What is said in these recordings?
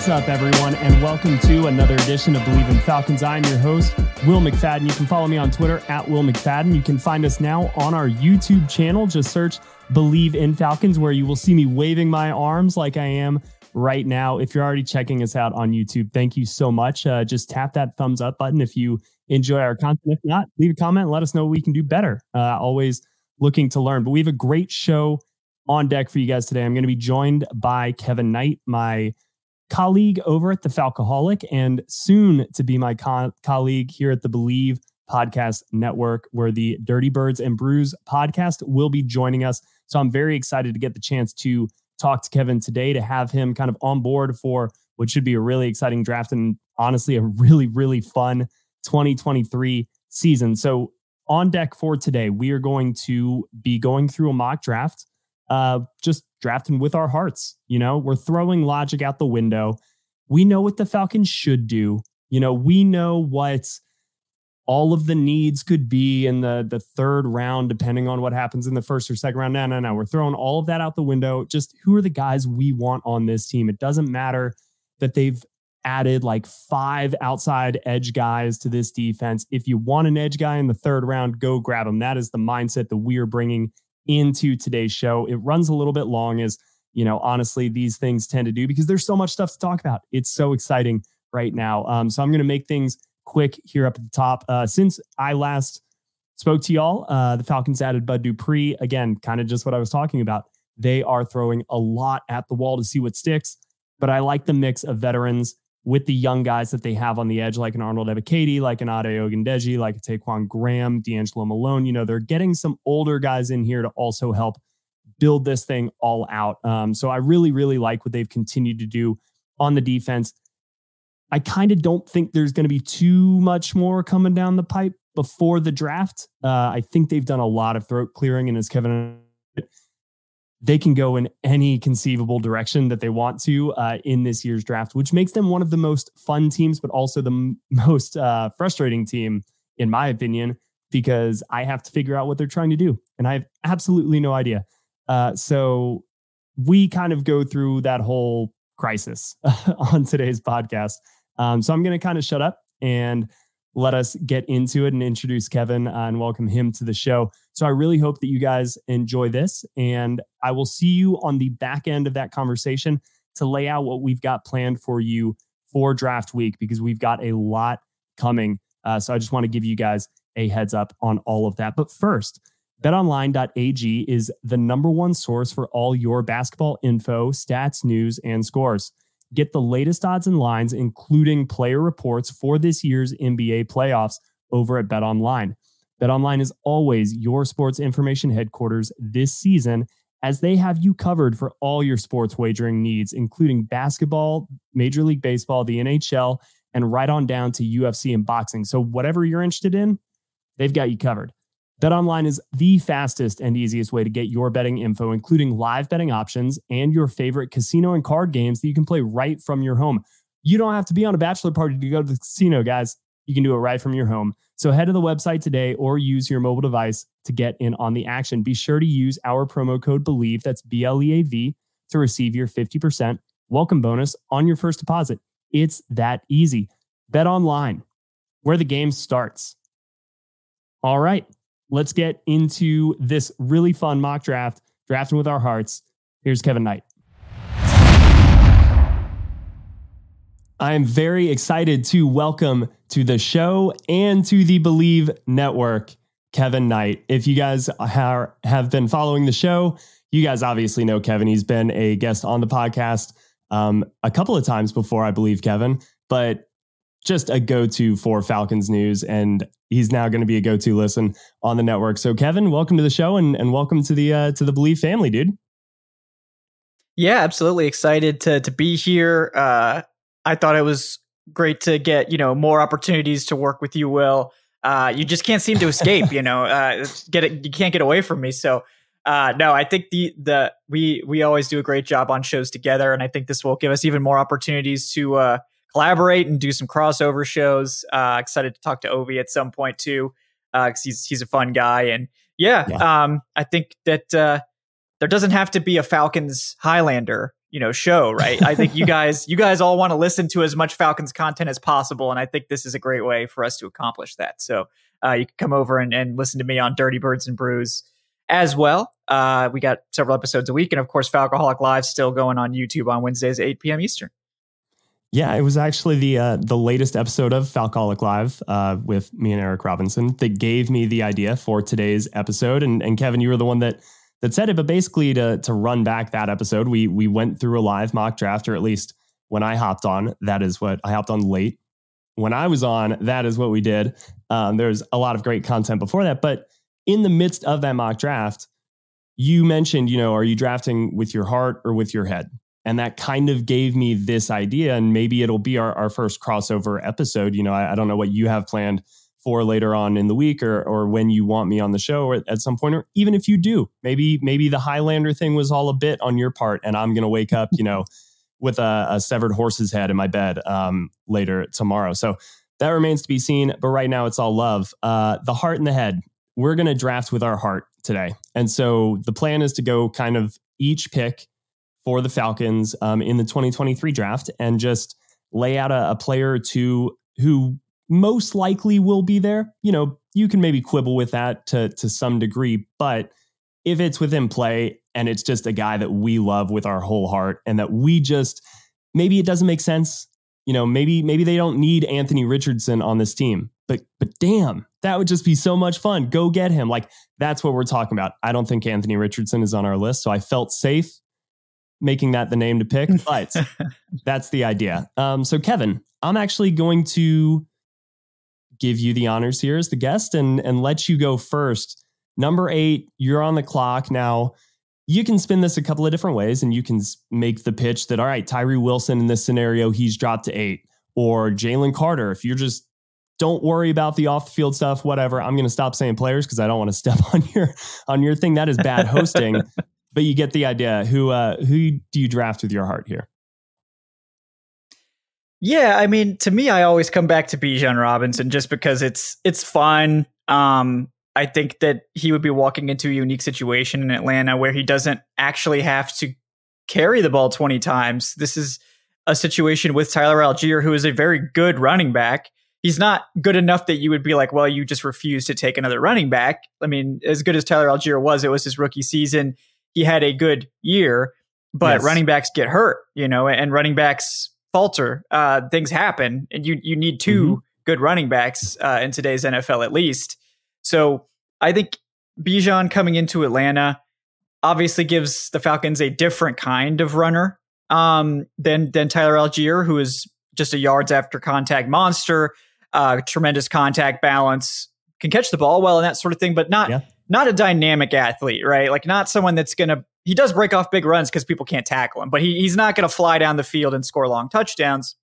What's up, everyone, and welcome to another edition of Bleav in Falcons. I'm your host, Will McFadden. You can follow me on Twitter at Will McFadden. You can find us now on our YouTube channel. Just search Bleav in Falcons, where you will see me waving my arms like I am right now. If you're already checking us out on YouTube, thank you so much. Uh, just tap that thumbs up button if you enjoy our content. If not, leave a comment and let us know we can do better. Uh, always looking to learn. But we have a great show on deck for you guys today. I'm going to be joined by Kevin Knight, my colleague over at the Falcoholic and soon to be my co- colleague here at the Bleav Podcast Network, where the Dirty Birds and Brews podcast will be joining us. So I'm very excited to get the chance to talk to Kevin today to have him kind of on board for what should be a really exciting draft and honestly a really, really fun 2023 season. So on deck for today, we are going to be going through a mock draft uh, just drafting with our hearts. You know, we're throwing logic out the window. We know what the Falcons should do. You know, we know what all of the needs could be in the the third round, depending on what happens in the first or second round. No, no, no. We're throwing all of that out the window. Just who are the guys we want on this team? It doesn't matter that they've added like five outside edge guys to this defense. If you want an edge guy in the third round, go grab him. That is the mindset that we are bringing into today's show. It runs a little bit long, as you know, honestly, these things tend to do because there's so much stuff to talk about. It's so exciting right now. Um, so I'm going to make things quick here up at the top. Uh, since I last spoke to y'all, uh, the Falcons added Bud Dupree. Again, kind of just what I was talking about. They are throwing a lot at the wall to see what sticks, but I like the mix of veterans with the young guys that they have on the edge, like an Arnold Ebiketie, like an Ade Ogundeji, like a Ta'Quon Graham, D'Angelo Malone. You know, they're getting some older guys in here to also help build this thing all out. Um, so I really, really like what they've continued to do on the defense. I kind of don't think there's going to be too much more coming down the pipe before the draft. Uh, I think they've done a lot of throat clearing, and as Kevin they can go in any conceivable direction that they want to uh, in this year's draft, which makes them one of the most fun teams, but also the m- most uh, frustrating team, in my opinion, because I have to figure out what they're trying to do. And I have absolutely no idea. Uh, so we kind of go through that whole crisis on today's podcast. Um, so I'm going to kind of shut up and let us get into it and introduce Kevin and welcome him to the show. So I really hope that you guys enjoy this. And I will see you on the back end of that conversation to lay out what we've got planned for you for draft week because we've got a lot coming. Uh, so I just want to give you guys a heads up on all of that. But first, betonline.ag is the number one source for all your basketball info, stats, news, and scores. Get the latest odds and lines, including player reports for this year's NBA playoffs over at BetOnline. BetOnline is always your sports information headquarters this season as they have you covered for all your sports wagering needs, including basketball, Major League Baseball, the NHL, and right on down to UFC and boxing. So, whatever you're interested in, they've got you covered. BetOnline is the fastest and easiest way to get your betting info, including live betting options and your favorite casino and card games that you can play right from your home. You don't have to be on a bachelor party to go to the casino, guys. You can do it right from your home. So head to the website today or use your mobile device to get in on the action. Be sure to use our promo code BLEAV, that's B L E A V, to receive your 50% welcome bonus on your first deposit. It's that easy. Bet online, where the game starts. All right let's get into this really fun mock draft, drafting with our hearts. Here's Kevin Knight. I am very excited to welcome to the show and to the Bleav Network, Kevin Knight. If you guys are, have been following the show, you guys obviously know Kevin. He's been a guest on the podcast um, a couple of times before, I believe, Kevin. But just a go-to for Falcons news, and he's now going to be a go-to listen on the network. So, Kevin, welcome to the show, and, and welcome to the uh, to the Bleav family, dude. Yeah, absolutely excited to to be here. Uh, I thought it was great to get you know more opportunities to work with you, Will. Uh, you just can't seem to escape, you know. Uh, get it, you can't get away from me. So Uh, no, I think the the we we always do a great job on shows together, and I think this will give us even more opportunities to uh, collaborate and do some crossover shows. Uh, excited to talk to Ovi at some point too, because uh, he's he's a fun guy, and yeah, yeah. Um, I think that uh, there doesn't have to be a Falcons Highlander you know show right? I think you guys you guys all want to listen to as much falcons content as possible and i think this is a great way for us to accomplish that. So uh, you can come over and, and listen to me on dirty birds and brews as well. Uh, we got several episodes a week and of course falcoholic live still going on youtube on wednesdays at 8 p.m eastern yeah, it was actually the uh, the latest episode of Falcoholic Live uh, with me and Eric Robinson that gave me the idea for today's episode. And, and Kevin, you were the one that that said it. But basically, to to run back that episode, we we went through a live mock draft, or at least when I hopped on, that is what I hopped on late. When I was on, that is what we did. Um, there's a lot of great content before that, but in the midst of that mock draft, you mentioned, you know, are you drafting with your heart or with your head? And that kind of gave me this idea, and maybe it'll be our, our first crossover episode. You know, I, I don't know what you have planned for later on in the week or or when you want me on the show or at some point or even if you do maybe maybe the highlander thing was all a bit on your part and i'm going to wake up you know with a, a, severed horse's head in my bed um, later tomorrow. So that remains to be seen but right now it's all love. Uh, the heart and the head. We're going to draft with our heart today. And so the plan is to go kind of each pick for the falcons um, in the 2023 draft and just lay out a, a player or two who most likely will be there. You know, you can maybe quibble with that to to some degree, but if it's within play and it's just a guy that we love with our whole heart and that we just maybe it doesn't make sense, you know, maybe maybe they don't need Anthony Richardson on this team. But but damn, that would just be so much fun. Go get him. Like that's what we're talking about. I don't think Anthony Richardson is on our list, so I felt safe making that the name to pick, but that's the idea. Um, so Kevin, I'm actually going to give you the honors here as the guest and and let you go first. Number eight, you're on the clock now. You can spin this a couple of different ways, and you can make the pitch that all right, Tyree Wilson in this scenario, he's dropped to eight, or Jalen Carter. If you're just don't worry about the off the field stuff, whatever. I'm going to stop saying players because I don't want to step on your on your thing. That is bad hosting. but you get the idea. Who uh, who do you draft with your heart here? Yeah, I mean, to me, I always come back to Bijan Robinson just because it's it's fun. Um, I think that he would be walking into a unique situation in Atlanta where he doesn't actually have to carry the ball 20 times. This is a situation with Tyler Allgeier, who is a very good running back. He's not good enough that you would be like, well, you just refuse to take another running back. I mean, as good as Tyler Allgeier was, it was his rookie season. He had a good year, but yes. running backs get hurt, you know, and running backs falter. Uh, things happen, and you you need 2 mm-hmm. good running backs uh, in today's NFL at least. So I think Bijan coming into Atlanta obviously gives the Falcons a different kind of runner um, than than Tyler Allgeier, who is just a yards after contact monster, uh, tremendous contact balance, can catch the ball well and that sort of thing, but not yeah. Not a dynamic athlete, right? Like not someone that's going to he does break off big runs because people can't tackle him, but he, he's not going to fly down the field and score long touchdowns.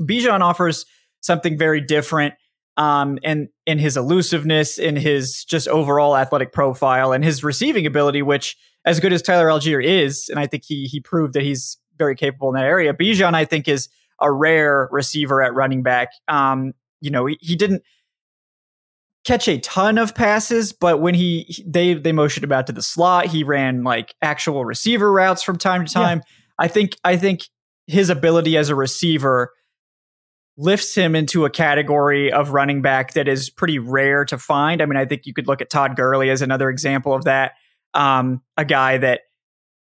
Bijan offers something very different um, and in his elusiveness, in his just overall athletic profile, and his receiving ability, which as good as Tyler Allgeier is, and I think he he proved that he's very capable in that area. Bijan, I think, is a rare receiver at running back. Um, you know, he, he didn't catch a ton of passes, but when he they they motioned him out to the slot, he ran like actual receiver routes from time to time. Yeah. I think I think his ability as a receiver lifts him into a category of running back that is pretty rare to find. I mean, I think you could look at Todd Gurley as another example of that. Um, a guy that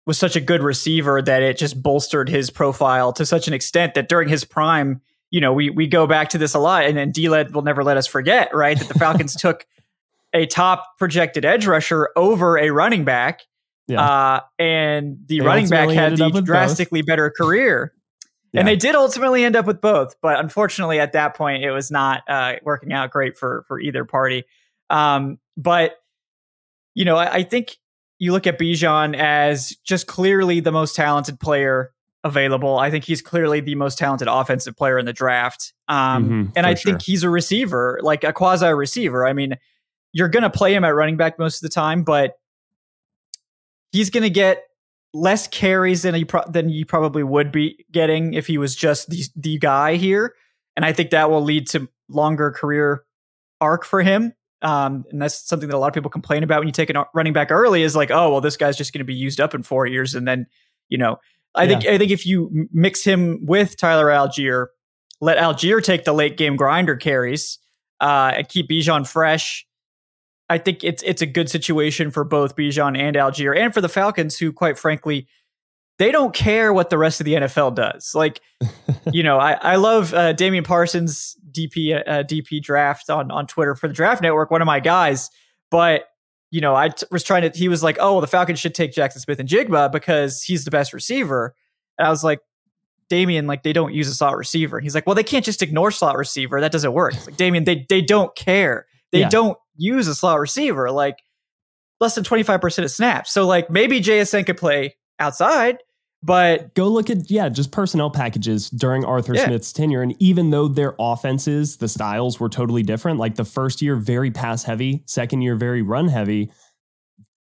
was such a good receiver that it just bolstered his profile to such an extent that during his prime, you know, we we go back to this a lot, and then D-Led will never let us forget, right? That the Falcons took a top projected edge rusher over a running back, yeah. uh, and the they running back had the drastically both. better career. Yeah. And they did ultimately end up with both, but unfortunately, at that point, it was not uh, working out great for for either party. Um, but you know, I, I think you look at Bijan as just clearly the most talented player available. I think he's clearly the most talented offensive player in the draft. Um, mm-hmm, and I sure. think he's a receiver, like a quasi receiver. I mean, you're going to play him at running back most of the time, but he's going to get less carries than he pro- than you probably would be getting if he was just the the guy here, and I think that will lead to longer career arc for him. Um, and that's something that a lot of people complain about when you take a running back early is like, oh well, this guy's just going to be used up in four years, and then you know, I yeah. think I think if you mix him with Tyler Allgeier, let Allgeier take the late game grinder carries, uh, and keep Bijan fresh. I think it's it's a good situation for both Bijan and Allgeier, and for the Falcons, who, quite frankly, they don't care what the rest of the NFL does. Like, you know, I, I love uh, Damian Parsons DP uh, DP draft on on Twitter for the Draft Network, one of my guys. But you know, I t- was trying to. He was like, "Oh, the Falcons should take Jackson Smith-Njigba because he's the best receiver." And I was like, "Damian, like they don't use a slot receiver." And he's like, "Well, they can't just ignore slot receiver. That doesn't work." It's like, Damian, they they don't care. They yeah. don't use a slot receiver. Like less than twenty five percent of snaps. So like maybe JSN could play outside but go look at yeah, just personnel packages during Arthur yeah. Smith's tenure, and even though their offenses, the styles were totally different. Like the first year, very pass heavy; second year, very run heavy.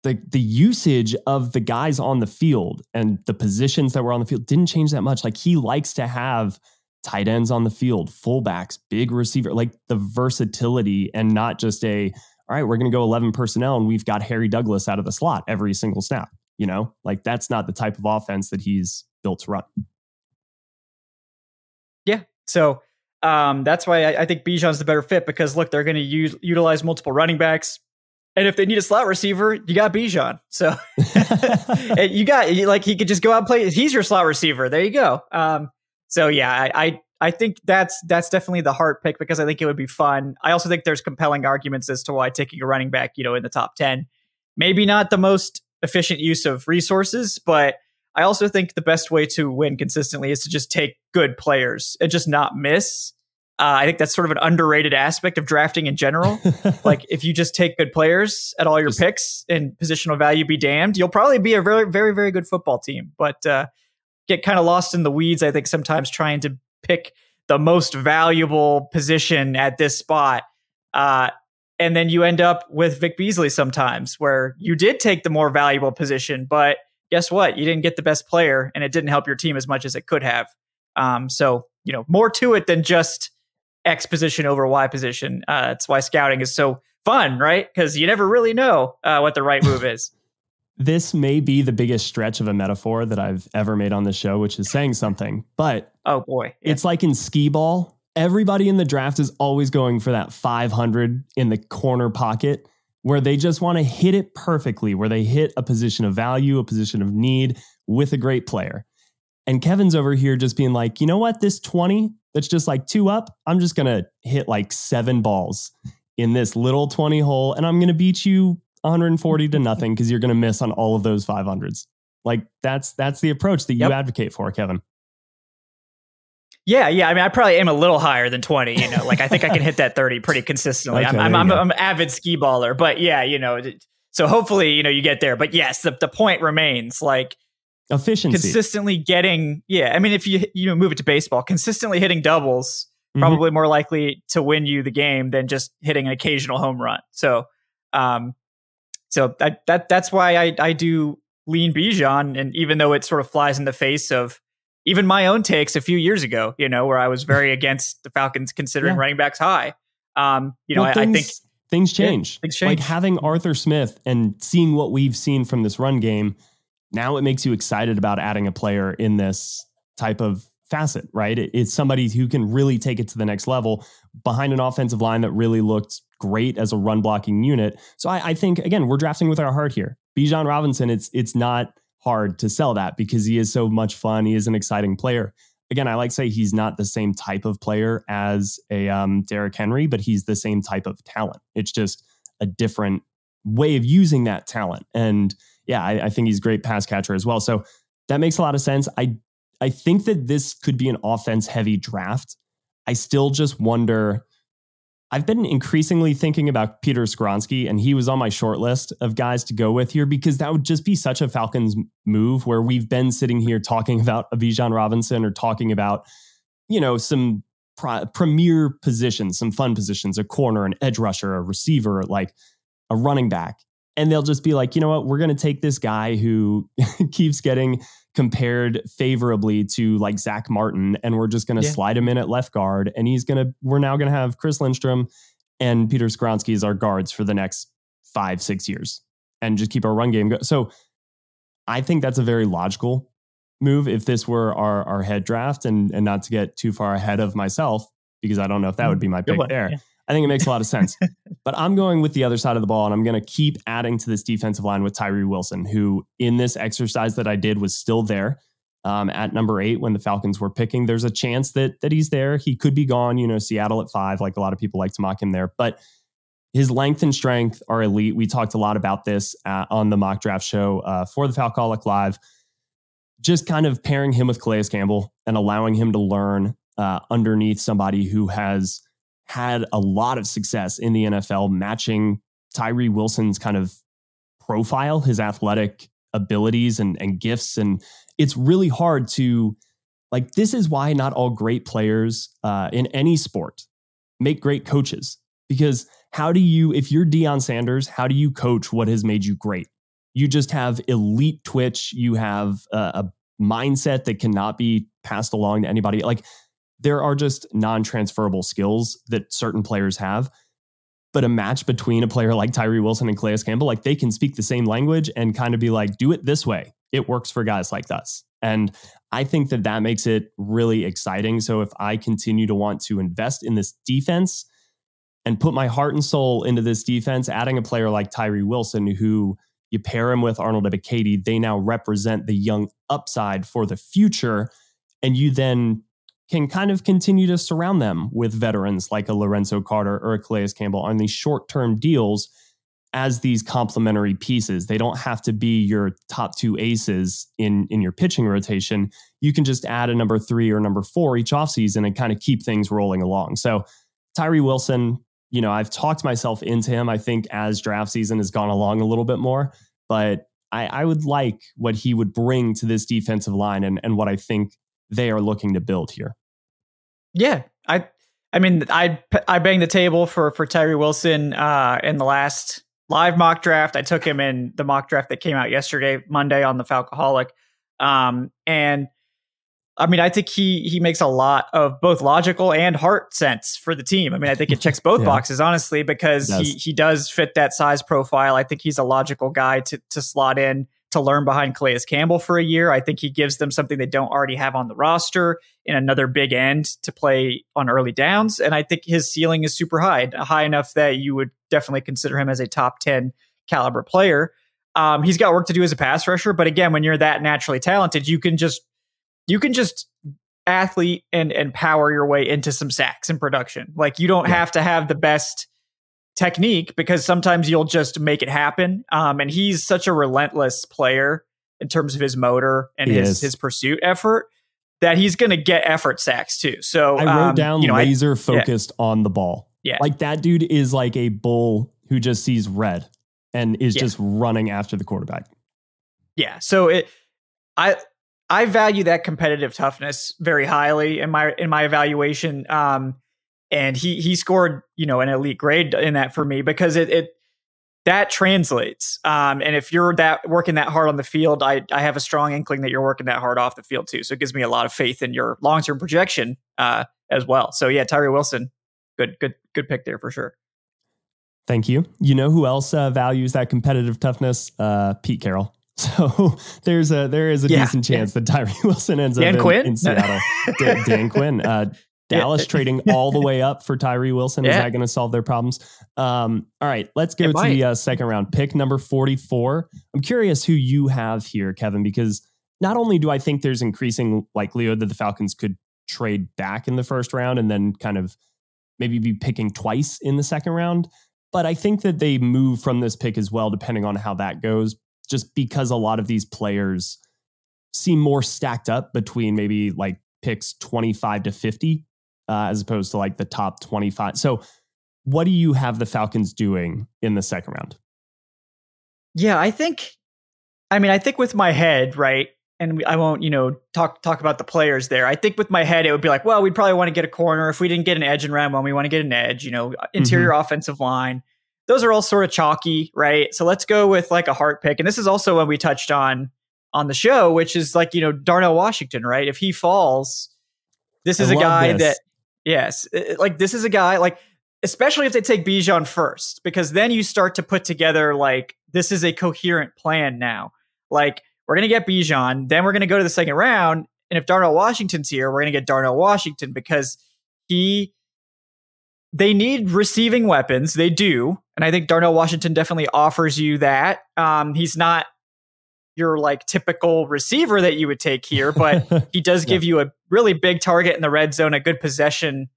The the usage of the guys on the field and the positions that were on the field didn't change that much. Like he likes to have tight ends on the field, fullbacks, big receiver, like the versatility, and not just a all right, we're going to go 11 personnel and we've got Harry Douglas out of the slot every single snap. You know, like that's not the type of offense that he's built to run. Yeah. So um, that's why I, I think Bijan's the better fit because look, they're going to use utilize multiple running backs. And if they need a slot receiver, you got Bijan. So you got like he could just go out and play. He's your slot receiver. There you go. Um, so yeah, I, I I think that's that's definitely the heart pick because I think it would be fun. I also think there's compelling arguments as to why taking a running back, you know, in the top ten, maybe not the most efficient use of resources, but I also think the best way to win consistently is to just take good players and just not miss. Uh, I think that's sort of an underrated aspect of drafting in general. like if you just take good players at all your just, picks and positional value be damned, you'll probably be a very, very, very good football team. But uh, get kind of lost in the weeds. I think sometimes trying to pick the most valuable position at this spot uh, and then you end up with Vic Beasley sometimes where you did take the more valuable position, but guess what? You didn't get the best player and it didn't help your team as much as it could have. Um, so, you know, more to it than just X position over Y position. Uh, that's why scouting is so fun, right? Because you never really know uh, what the right move is. this may be the biggest stretch of a metaphor that I've ever made on the show, which is saying something. But oh boy, yeah. it's like in skee ball everybody in the draft is always going for that 500 in the corner pocket where they just want to hit it perfectly, where they hit a position of value, a position of need with a great player. And Kevin's over here just being like, you know what? This 20 that's just like two up, I'm just going to hit like seven balls in this little 20 hole and I'm going to beat you 140 to nothing because you're going to miss on all of those 500s. Like that's that's the approach that you yep. advocate for, Kevin. Yeah, yeah. I mean, I probably aim a little higher than 20. You know, like I think I can hit that 30 pretty consistently. okay, I'm, I'm, I'm, I'm, an avid ski baller, but yeah, you know, so hopefully, you know, you get there. But yes, the, the point remains like efficiency, consistently getting. Yeah, I mean, if you you know move it to baseball, consistently hitting doubles mm-hmm. probably more likely to win you the game than just hitting an occasional home run. So, um, so that that that's why I I do lean Bijan, and even though it sort of flies in the face of even my own takes a few years ago, you know, where I was very against the Falcons considering yeah. running backs high. Um, you know, well, I, things, I, think things change. Yeah, things change. Like having Arthur Smith and seeing what we've seen from this run game, now it makes you excited about adding a player in this type of facet, right? It, it's somebody who can really take it to the next level behind an offensive line that really looked great as a run blocking unit. So I, I think again, we're drafting with our heart here. Bijan Robinson, it's it's not hard to sell that because he is so much fun. He is an exciting player. Again, I like to say he's not the same type of player as a um, Derrick Henry, but he's the same type of talent. It's just a different way of using that talent. And yeah, I, I think he's a great pass catcher as well. So that makes a lot of sense. I I think that this could be an offense heavy draft. I still just wonder I've been increasingly thinking about Peter Skoronski, and he was on my short list of guys to go with here because that would just be such a Falcons move where we've been sitting here talking about a Bijan Robinson or talking about, you know, some premier positions, some fun positions, a corner, an edge rusher, a receiver, like a running back. and they'll just be like, you know what, we're going to take this guy who keeps getting compared favorably to like Zack Martin, and we're just going to yeah. slide him in at left guard, and he's going to. We're now going to have Chris Lindstrom and Peter Skoronski as our guards for the next five, six years, and just keep our run game. Go- so, I think that's a very logical move if this were our our head draft, and and not to get too far ahead of myself because I don't know if that would mm-hmm. be my pick there. Yeah. I think it makes a lot of sense. but I'm going with the other side of the ball, and I'm going to keep adding to this defensive line with Tyree Wilson, who in this exercise that I did was still there um, at number eight when the Falcons were picking. There's a chance that that he's there. He could be gone. You know, Seattle at five, like a lot of people like to mock him there, but his length and strength are elite. We talked a lot about this uh, on the mock draft show uh, for the Falcoholic Live. Just kind of pairing him with Calais Campbell and allowing him to learn uh, underneath somebody who has had a lot of success in the NFL matching Tyree Wilson's kind of profile, his athletic abilities and, and gifts. And it's really hard to, like, this is why not all great players uh, in any sport make great coaches. Because how do you, if you're Deion Sanders, how do you coach what has made you great? You just have elite twitch, you have a, a mindset that cannot be passed along to anybody. Like, there are just non transferable skills that certain players have. But a match between a player like Tyree Wilson and Calais Campbell, like they can speak the same language and kind of be like, do it this way. It works for guys like us. And I think that that makes it really exciting. So if I continue to want to invest in this defense and put my heart and soul into this defense, adding a player like Tyree Wilson, who you pair him with Arnold Ebiketie, they now represent the young upside for the future. And you then can kind of continue to surround them with veterans like a Lorenzo Carter or a Calais Campbell on these short term deals as these complementary pieces. They don't have to be your top two aces in, in your pitching rotation. You can just add a number three or number four each offseason and kind of keep things rolling along. So, Tyree Wilson, you know, I've talked myself into him, I think, as draft season has gone along a little bit more, but I, I would like what he would bring to this defensive line and, and what I think they are looking to build here. Yeah, I I mean I I banged the table for for Tyree Wilson uh, in the last live mock draft. I took him in the mock draft that came out yesterday, Monday on the Falcoholic. Um, and I mean, I think he he makes a lot of both logical and heart sense for the team. I mean, I think it checks both yeah. boxes, honestly, because he he does fit that size profile. I think he's a logical guy to to slot in to learn behind Calais Campbell for a year. I think he gives them something they don't already have on the roster in another big end to play on early downs. And I think his ceiling is super high, high enough that you would definitely consider him as a top 10 caliber player. Um, he's got work to do as a pass rusher, but again, when you're that naturally talented, you can just you can just athlete and and power your way into some sacks in production. Like you don't yeah. have to have the best technique because sometimes you'll just make it happen. Um, and he's such a relentless player in terms of his motor and his his pursuit effort that he's going to get effort sacks too. So I wrote um, down you know, laser I, focused yeah. on the ball. Yeah, like that dude is like a bull who just sees red and is yeah. just running after the quarterback. Yeah. So it, I. I value that competitive toughness very highly in my in my evaluation. Um, and he he scored you know an elite grade in that for me because it, it that translates. Um, and if you're that working that hard on the field, I I have a strong inkling that you're working that hard off the field too. So it gives me a lot of faith in your long term projection uh, as well. So yeah, Tyree Wilson, good good good pick there for sure. Thank you. You know who else uh, values that competitive toughness? Uh, Pete Carroll. So there's a there is a yeah, decent chance yeah. that Tyree Wilson ends Dan up in, in Seattle. Dan, Dan Quinn. Uh, Dallas trading all the way up for Tyree Wilson. Yeah. Is that going to solve their problems? Um, all right, let's go it to might. the uh, second round pick, number 44. I'm curious who you have here, Kevin, because not only do I think there's increasing likelihood that the Falcons could trade back in the first round and then kind of maybe be picking twice in the second round, but I think that they move from this pick as well, depending on how that goes, just because a lot of these players seem more stacked up between maybe like picks 25 to 50 uh, as opposed to like the top 25. So, what do you have the Falcons doing in the second round? Yeah, I think, I mean, I think with my head, right, and I won't, you know, talk talk about the players there. I think with my head, it would be like, well, we'd probably want to get a corner if we didn't get an edge in round one. We want to get an edge, you know, interior mm-hmm. offensive line. those are all sort of chalky, right? So let's go with like a heart pick. And this is also when we touched on on the show, which is like, you know, Darnell Washington, right? If he falls, this is I a guy this. that, yes, like this is a guy, like, especially if they take Bijan first, because then you start to put together like, this is a coherent plan now. Like, we're going to get Bijan, then we're going to go to the second round. And if Darnell Washington's here, we're going to get Darnell Washington because he, they need receiving weapons. They do. And I think Darnell Washington definitely offers you that. Um, he's not your like typical receiver that you would take here, but he does give you a really big target in the red zone, a good possession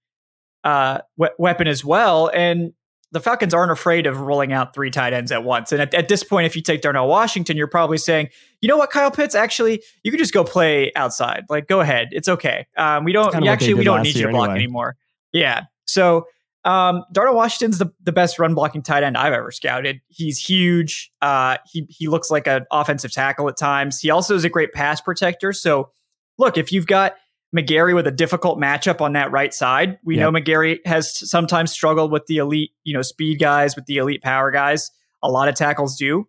uh, we- weapon as well. And the Falcons aren't afraid of rolling out three tight ends at once. And at, at this point, if you take Darnell Washington, you're probably saying, you know what, Kyle Pitts, actually, you can just go play outside. Like, go ahead. It's okay. Um, we don't, we actually, we don't need you year to block anyway. anymore. Yeah. So, um, Darnell Washington's the, the best run blocking tight end I've ever scouted. He's huge. Uh, he he looks like an offensive tackle at times. He also is a great pass protector. So, look, if you've got McGary with a difficult matchup on that right side, we Yep. know McGary has sometimes struggled with the elite, you know, speed guys, with the elite power guys. A lot of tackles do.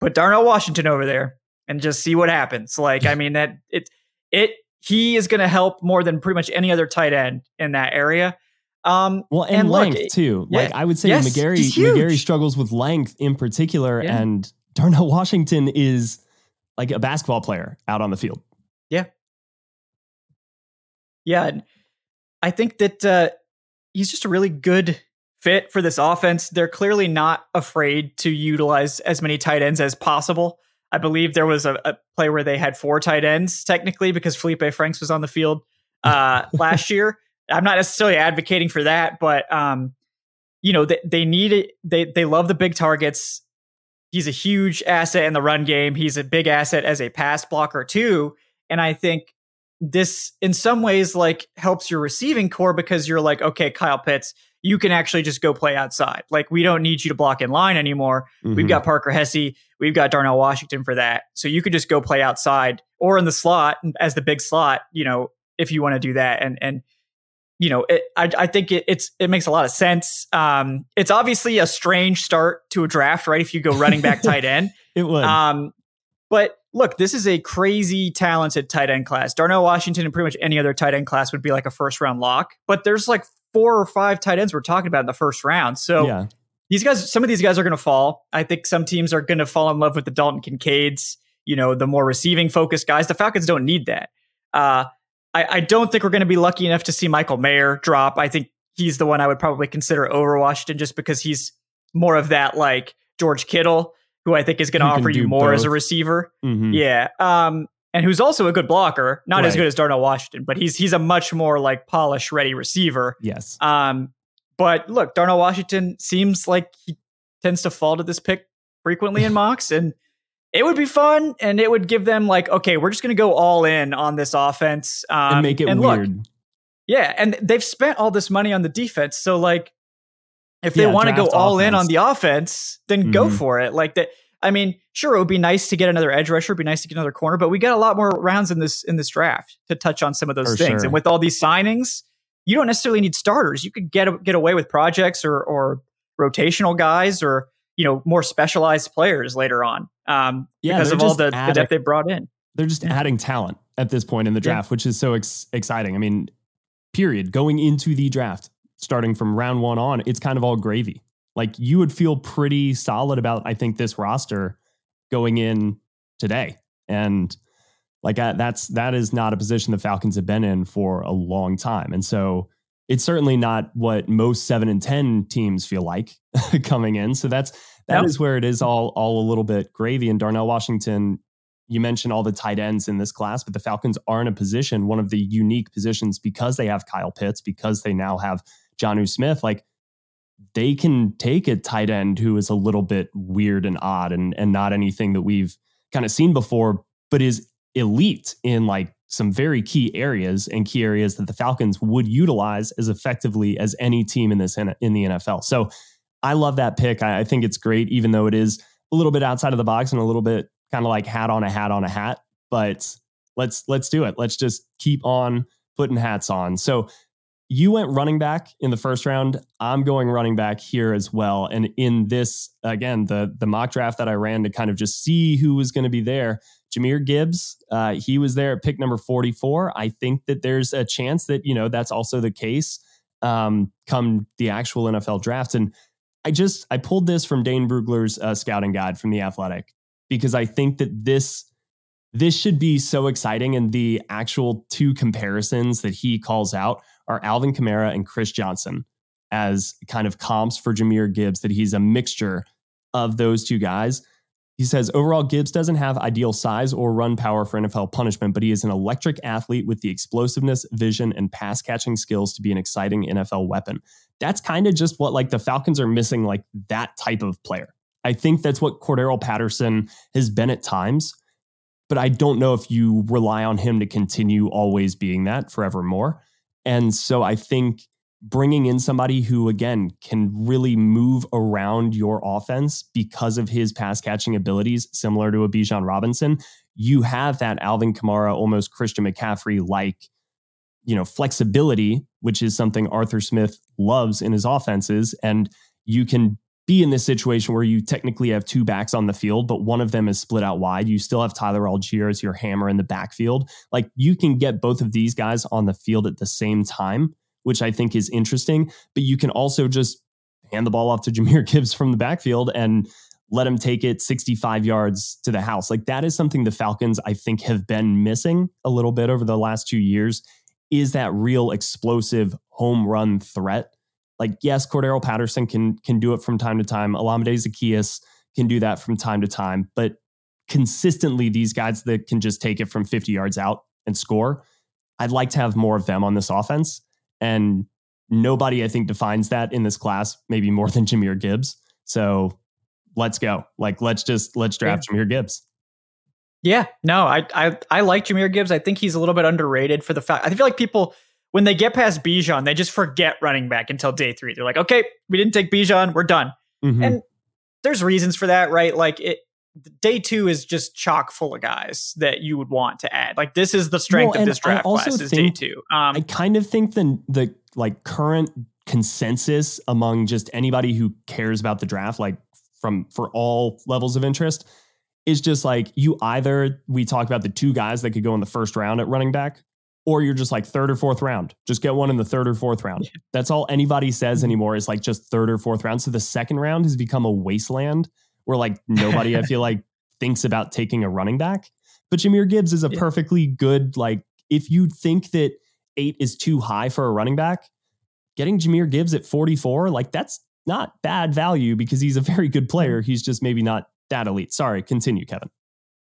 Put Darnell Washington over there and just see what happens. Like, I mean, that it it he is going to help more than pretty much any other tight end in that area. Um, Well, and, And length too. yeah, like I would say, yes, McGary. McGary struggles with length in particular, Yeah. and Darnell Washington is like a basketball player out on the field. Yeah, Yeah. I think that uh, he's just a really good fit for this offense. They're clearly not afraid to utilize as many tight ends as possible. I believe there was a, a play where they had four tight ends technically because Felipe Franks was on the field uh, last year. I'm not necessarily advocating for that, but um, you know they, they need it. They they love the big targets. He's a huge asset in the run game. He's a big asset as a pass blocker too. And I think this in some ways like helps your receiving corps because you're like, okay, Kyle Pitts, you can actually just go play outside. Like we don't need you to block in line anymore. We've Mhm. got Parker Hesse, we've got Darnell Washington for that. So you could just go play outside or in the slot as the big slot, you know, if you want to do that. And and you know, it, I I think it, it's it makes a lot of sense. Um, it's obviously a strange start to a draft, right? If you go running back tight end, it would. um, but look, this is a crazy talented tight end class. Darnell Washington and pretty much any other tight end class would be like a first round lock. But there's like four or five tight ends we're talking about in the first round. So yeah, these guys, some of these guys are going to fall. I think some teams are going to fall in love with the Dalton Kincaids, you know, the more receiving focused guys. The Falcons don't need that. Uh, I, I don't think we're going to be lucky enough to see Michael Mayer drop. I think he's the one I would probably consider over Washington just because he's more of that like George Kittle, who I think is going to offer you more as a both. receiver. Mhm. Yeah. Um, and who's also a good blocker, not as good as Darnell Washington, but he's he's a much more like polish ready receiver. yes, Um, but look, Darnell Washington seems like he tends to fall to this pick frequently in mocks, and it would be fun, and it would give them like, okay, we're just going to go all in on this offense um, and make it and look, weird. yeah, and they've spent all this money on the defense, so like, if they Yeah, want to go all in on the offense, then go Mhm. for it. Like that. I mean, sure, it would be nice to get another edge rusher, it'd be nice to get another corner, but we got a lot more rounds in this in this draft to touch on some of those For things. sure. And with all these signings, you don't necessarily need starters. You could get get away with projects or or rotational guys or you know more specialized players later on um, Yeah, because of all the, the adding- depth they brought in. They're just Yeah. adding talent at this point in the Yeah. draft, which is so ex- exciting. I mean, period. Going into the draft, starting from round one on, it's kind of all gravy. Like you would feel pretty solid about, I think, this roster going in today. And like I, that's that is not a position the Falcons have been in for a long time. And so it's certainly not what most seven and ten teams feel like coming in. So that's that is No. where it is all all a little bit gravy. And Darnell Washington, you mentioned all the tight ends in this class, but the Falcons are in a position, one of the unique positions because they have Kyle Pitts, because they now have Jonnu Smith, like they can take a tight end who is a little bit weird and odd and and not anything that we've kind of seen before, but is elite in like some very key areas and key areas that the Falcons would utilize as effectively as any team in this in, the NFL. So I love that pick. I think it's great, even though it is a little bit outside of the box and a little bit kind of like hat on a hat on a hat. But let's let's do it. Let's just keep on putting hats on. So you went running back in the first round. I'm going running back here as well. And in this, again, the the mock draft that I ran to kind of just see who was going to be there, Jahmyr Gibbs, uh, he was there at pick number 44. I think that there's a chance that, you know, that's also the case um, come the actual NFL draft. And I just, I pulled this from Dane Brugler's uh, scouting guide from The Athletic because I think that this, this should be so exciting. And the actual two comparisons that he calls out are Alvin Kamara and Chris Johnson as kind of comps for Jahmyr Gibbs, that he's a mixture of those two guys. He says overall, Gibbs doesn't have ideal size or run power for NFL punishment, but he is an electric athlete with the explosiveness, vision, and pass catching skills to be an exciting NFL weapon. That's kind of just what like the Falcons are missing, like that type of player. I think that's what Cordarrelle Patterson has been at times, but I don't know if you rely on him to continue always being that forevermore. And so I think bringing in somebody who again can really move around your offense because of his pass catching abilities similar to a Bijan Robinson you have that Alvin Kamara almost Christian McCaffrey like you know flexibility which is something Arthur Smith loves in his offenses and you can be in this situation where you technically have two backs on the field, but one of them is split out wide. You still have Tyler Allgeier as your hammer in the backfield. Like you can get both of these guys on the field at the same time which I think is interesting. But you can also just hand the ball off to Jahmyr Gibbs from the backfield and let him take it 65 yards to the house. Like that is something the Falcons, I think, have been missing a little bit over the last two years. Is that real explosive home run threat? Like, yes, Cordarrelle Patterson can can do it from time to time. Olamide Zaccheaus can do that from time to time, but consistently, these guys that can just take it from 50 yards out and score. I'd like to have more of them on this offense. And nobody, I think, defines that in this class, maybe more than Jahmyr Gibbs. So let's go. Like, let's just let's draft yeah. Jahmyr Gibbs. Yeah, no, I I I like Jahmyr Gibbs. I think he's a little bit underrated for the fact. I feel like people when they get past Bijan, they just forget running back until day three. They're like, okay, we didn't take Bijan, we're done. Mm-hmm. And there's reasons for that, right? Like it day two is just chock full of guys that you would want to add. Like this is the strength well, of this draft class is day two. Um, I kind of think the the like current consensus among just anybody who cares about the draft, like from for all levels of interest, is just like you either we talk about the two guys that could go in the first round at running back, or you're just like third or fourth round. Just get one in the third or fourth round. Yeah. That's all anybody says mm-hmm. anymore is like just third or fourth round. So the second round has become a wasteland where like nobody I feel like thinks about taking a running back. But Jahmyr Gibbs is a yeah. perfectly good like if you think that 8 is too high for a running back, getting Jahmyr Gibbs at 44, like that's not bad value because he's a very good player. He's just maybe not that elite. Sorry, continue, Kevin.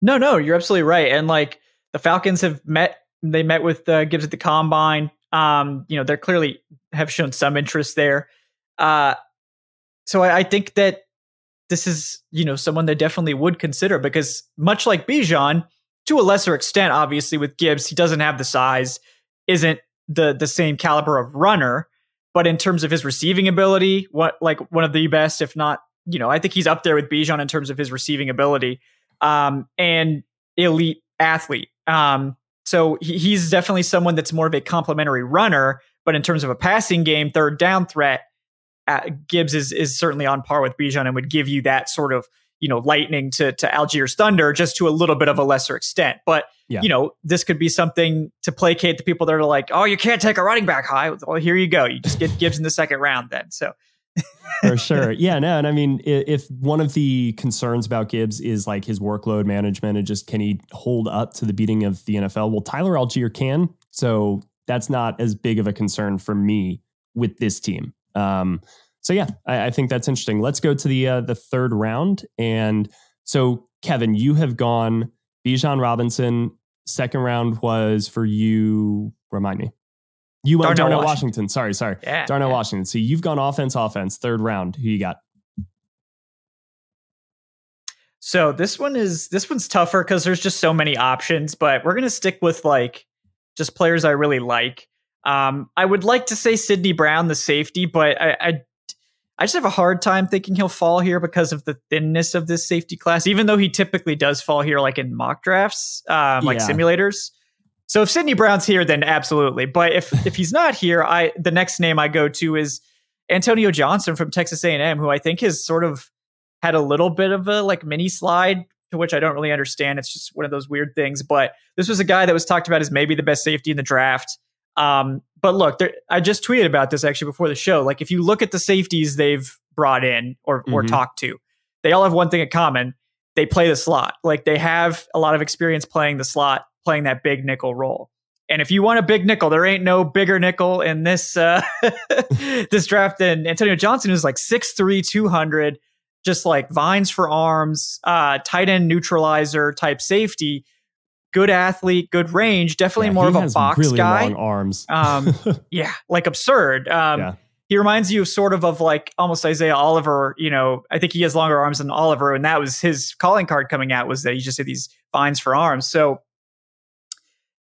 No, no, you're absolutely right. And like the Falcons have met, they met with uh, Gibbs at the combine. Um, you know, they're clearly have shown some interest there. Uh, so I, I think that this is, you know, someone they definitely would consider because much like Bijan, to a lesser extent, obviously with Gibbs, he doesn't have the size, isn't the the same caliber of runner, but in terms of his receiving ability, what like one of the best, if not, you know, I think he's up there with Bijan in terms of his receiving ability, um, and elite athlete. Um, so he, he's definitely someone that's more of a complementary runner, but in terms of a passing game, third down threat, Uh, Gibbs is is certainly on par with Bijan and would give you that sort of you know lightning to to Allgeier's thunder just to a little bit of a lesser extent. But yeah. you know this could be something to placate the people that are like, oh, you can't take a running back high. Well, here you go. You just get Gibbs in the second round then. So. For sure. Yeah, no. And I mean, if one of the concerns about Gibbs is like his workload management and just can he hold up to the beating of the NFL? Well, Tyler Allgeier can. So that's not as big of a concern for me with this team. Um, so yeah, I, I, think that's interesting. Let's go to the uh, the third round. And so Kevin, you have gone Bijan Robinson. Second round was for you. Remind me. You went Darnell, Darnell Washington. Washington. Sorry, sorry. Yeah, Darnell yeah. Washington. So you've gone offense, offense. Third round. Who you got? So this one is this one's tougher because there's just so many options, but we're gonna stick with like just players I really like. Um, I would like to say Sydney Brown, the safety, but I, I, I just have a hard time thinking he'll fall here because of the thinness of this safety class. Even though he typically does fall here, like in mock drafts, um, like yeah. simulators. So if Sydney Brown's here, then absolutely. But if if he's not here, I the next name I go to is Antonio Johnson from Texas A&M, who I think has sort of had a little bit of a like mini slide to which I don't really understand. It's just one of those weird things. But this was a guy that was talked about as maybe the best safety in the draft. Um, but look, there, I just tweeted about this actually before the show. Like if you look at the safeties they've brought in or or Mhm. talked to, they all have one thing in common. They play the slot. Like they have a lot of experience playing the slot, playing that big nickel role. And if you want a big nickel, there ain't no bigger nickel in this uh, this draft than Antonio Johnson, who's like 6'3", 200, just like vines for arms, uh, tight end neutralizer type safety, good athlete, good range, definitely Yeah, more of a box really guy. long arms. Um, yeah, like absurd. Um, Yeah. He reminds you of sort of of like almost Isaiah Oliver. You know, I think he has longer arms than Oliver, and that was his calling card coming out was that he just had these vines for arms. So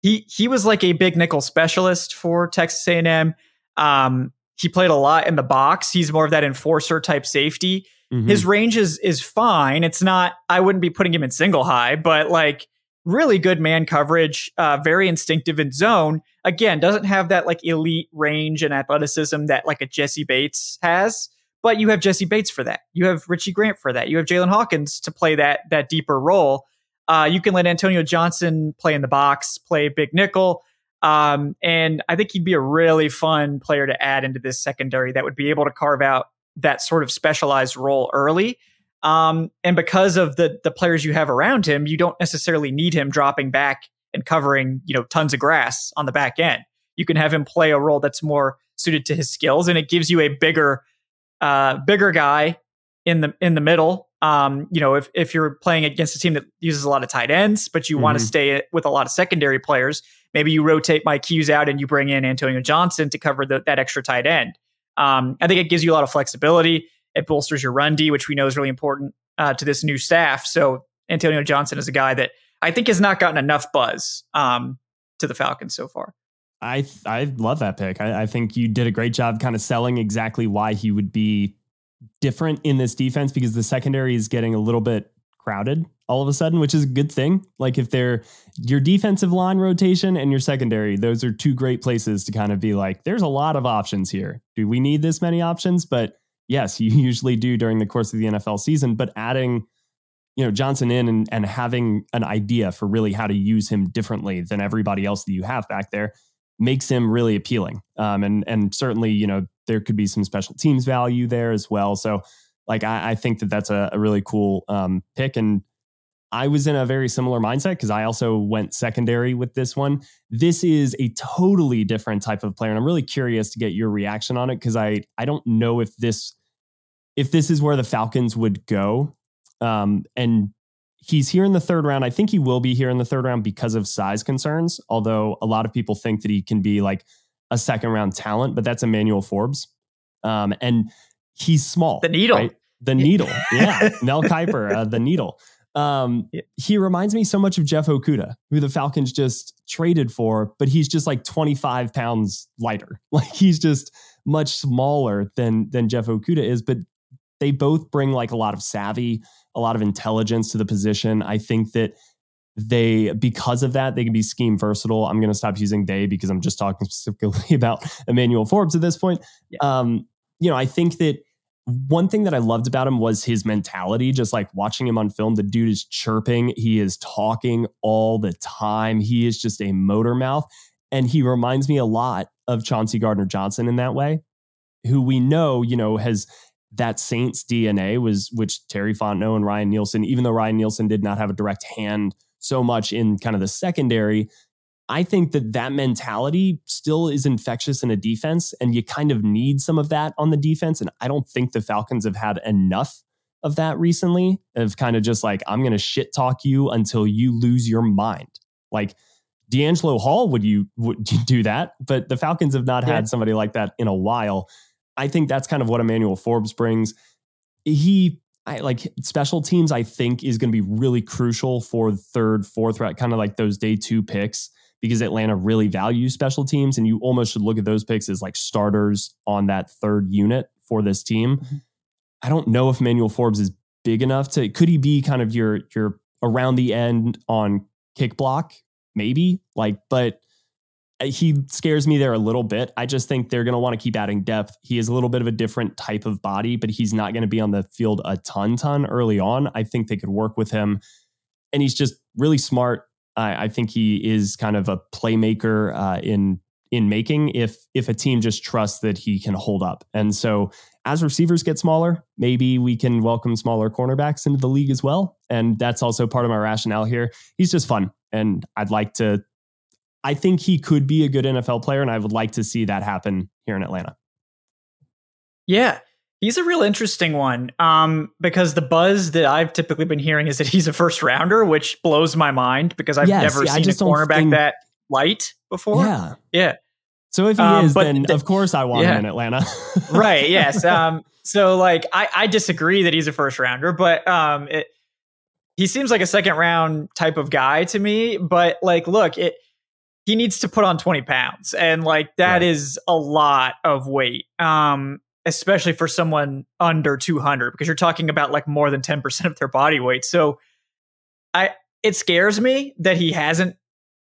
he he was like a big nickel specialist for Texas A and M. Um, he played a lot in the box. He's more of that enforcer type safety Mhm. his range is is fine. It's not. I wouldn't be putting him in single high, but like really good man coverage. Uh, very instinctive in zone. Again, doesn't have that like elite range and athleticism that like a Jessie Bates has. But you have Jessie Bates for that. You have Richie Grant for that. You have Jaylinn Hawkins to play that that deeper role. Uh, you can let Antonio Johnson play in the box, play big nickel. Um, and I think he'd be a really fun player to add into this secondary that would be able to carve out that sort of specialized role early. Um, and because of the the players you have around him, you don't necessarily need him dropping back and covering you know tons of grass on the back end. You can have him play a role that's more suited to his skills, and it gives you a bigger uh, bigger guy in the in the middle. Um, you know, if if you're playing against a team that uses a lot of tight ends, but you want to stay with a lot of secondary players, maybe you rotate Mike Hughes out and you bring in Antonio Johnson to cover the, that extra tight end. Um, I think it gives you a lot of flexibility. It bolsters your run D, which we know is really important uh, to this new staff. So Antonio Johnson is a guy that I think has not gotten enough buzz um, to the Falcons so far. I I love that pick. I, I think you did a great job kind of selling exactly why he would be different in this defense because the secondary is getting a little bit crowded all of a sudden, which is a good thing. Like if they're your defensive line rotation and your secondary, those are two great places to kind of be like, there's a lot of options here. Do we need this many options? But yes, you usually do during the course of the NFL season. But adding you know Johnson in and, and having an idea for really how to use him differently than everybody else that you have back there makes him really appealing. Um, and and certainly you know there could be some special teams value there as well. So like I, I think that that's a, a really cool um, pick. And I was in a very similar mindset because I also went secondary with this one. This is a totally different type of player, and I'm really curious to get your reaction on it because I I don't know if this if this is where the Falcons would go. Um, and he's here in the third round. I think he will be here in the third round because of size concerns. Although a lot of people think that he can be like a second round talent, but that's Emmanuel Forbes. Um, and he's small. The needle. right? The needle. Yeah. Mel Kiper, uh, the needle. Um, Yeah. he reminds me so much of Jeff Okudah, who the Falcons just traded for, but he's just like 25 pounds lighter. Like he's just much smaller than than Jeff Okudah is, but they both bring like a lot of savvy, a lot of intelligence to the position. I think that they because of that they can be scheme versatile. I'm going to stop using they because I'm just talking specifically about Emmanuel Forbes at this point. Yeah. Um, you know, I think that one thing that I loved about him was his mentality. Just like watching him on film, the dude is chirping, he is talking all the time. He is just a motor mouth, and he reminds me a lot of Chauncey Gardner Johnson in that way, who we know, you know, has that Saints DNA was which Terry Fontenot and Ryan Nielsen, even though Ryan Nielsen did not have a direct hand so much in kind of the secondary, I think that that mentality still is infectious in a defense, and you kind of need some of that on the defense. And I don't think the Falcons have had enough of that recently. Of kind of just like I'm going to shit talk you until you lose your mind. Like DeAngelo Hall, would you would you do that? But the Falcons have not Yeah. had somebody like that in a while. I think that's kind of what Emmanuel Forbes brings. He I like special teams, I think is going to be really crucial for third, fourth round, kind of like those day two picks, because Atlanta really values special teams. And you almost should look at those picks as like starters on that third unit for this team. Mhm. I don't know if Manuel Forbes is big enough to could he be kind of your your around the end on kick block maybe. Like, but he scares me there a little bit. I just think they're going to want to keep adding depth. He is a little bit of a different type of body, but he's not going to be on the field a ton, ton early on. I think they could work with him. And he's just really smart. I, I think he is kind of a playmaker uh, in in making if if a team just trusts that he can hold up. And so as receivers get smaller, maybe we can welcome smaller cornerbacks into the league as well. And that's also part of my rationale here. He's just fun. And I'd like to I think he could be a good NFL player, and I would like to see that happen here in Atlanta. Yeah, he's a real interesting one um, because the buzz that I've typically been hearing is that he's a first rounder, which blows my mind because I've yes, never seen a cornerback think... that light before. Yeah, yeah. So if he um, is, then th- of course I want yeah. him in Atlanta. right. Yes. Um, so like I, I disagree that he's a first rounder, but um, it, he seems like a second round type of guy to me. But like, look, it he needs to put on 20 pounds and like that right. is a lot of weight um especially for someone under 200 because you're talking about like more than 10% of their body weight so i it scares me that he hasn't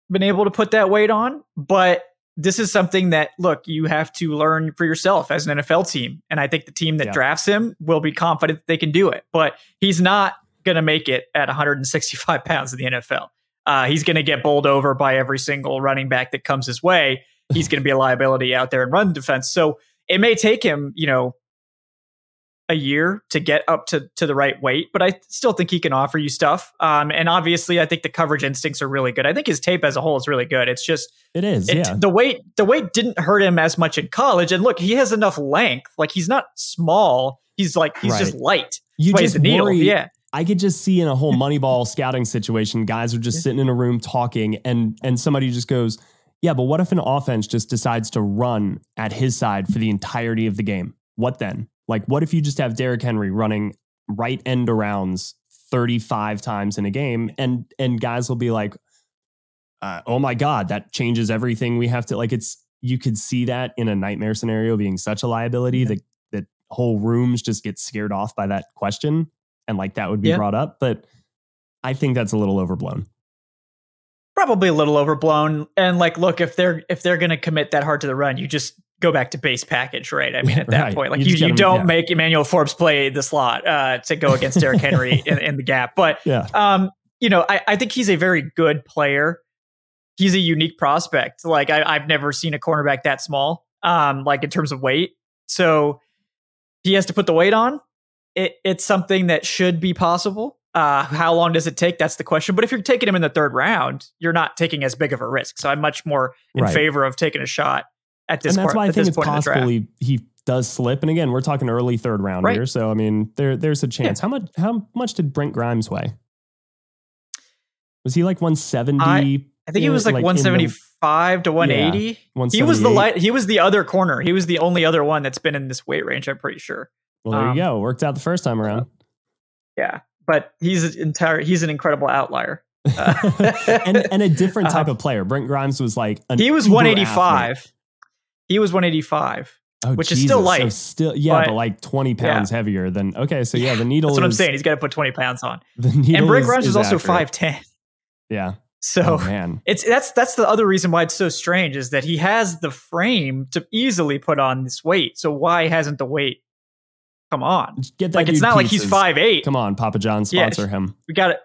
been able to put that weight on but this is something that look you have to learn for yourself as an NFL team and I think the team that yeah. drafts him will be confident they can do it but he's not going to make it at 165 pounds in the NFL uh, he's going to get bowled over by every single running back that comes his way. He's going to be a liability out there in run defense. So it may take him, you know, a year to get up to to the right weight, but I still think he can offer you stuff. Um, and obviously, I think the coverage instincts are really good. I think his tape as a whole is really good. It's just it is it, yeah. The weight the weight didn't hurt him as much in college. And look, he has enough length. Like he's not small. He's like he's right. just light. You just worry. Yeah. I could just see in a whole Moneyball scouting situation, guys are just sitting in a room talking, and and somebody just goes, "Yeah, but what if an offense just decides to run at his side for the entirety of the game? What then? Like, what if you just have Derrick Henry running right end arounds 35 times in a game, and and guys will be like, uh, "Oh my god, that changes everything. We have to like it's." You could see that in a nightmare scenario being such a liability yeah. that that whole rooms just get scared off by that question and like that would be yeah. brought up. But I think that's a little overblown. Probably a little overblown. And like, look, if they're if they're going to commit that hard to the run, you just go back to base package, right? I mean, at that right. point, like you, you, you don't yeah. make Emmanuel Forbes play the slot uh, to go against Derrick Henry in, in, the gap. But yeah. um, you know, I, I think he's a very good player. He's a unique prospect. Like I, have never seen a cornerback that small, um, like in terms of weight. So he has to put the weight on it, it's something that should be possible. Uh, how long does it take? That's the question. But if you're taking him in the third round, you're not taking as big of a risk. So I'm much more in right. favor of taking a shot at this. And that's part, why I think it's possible he, he, does slip. And again, we're talking early third round right. here, so I mean, there there's a chance. Yeah. How much how much did Brent Grimes weigh? Was he like 170? I, I think he was like, like 175 the, to 180. Yeah, he was the light. He was the other corner. He was the only other one that's been in this weight range. I'm pretty sure. Well, there um, you go. Worked out the first time around. Yeah, but he's an entire. He's an incredible outlier. and and a different type uh, of player. Brent Grimes was like he was 185. Athlete. He was 185. Oh, which Jesus. is still light. So still, yeah, but, but, like 20 pounds yeah. heavier than, okay, so yeah, the needle That's what is, I'm saying. He's got to put 20 pounds on. The needle and Brent Grimes is, is also 5'10. Yeah. So oh, man. it's that's that's the other reason why it's so strange is that he has the frame to easily put on this weight. So why hasn't the weight come on. Get that like it's not pizzas. like he's five eight. Come on, Papa John, sponsor yeah, him. We got it.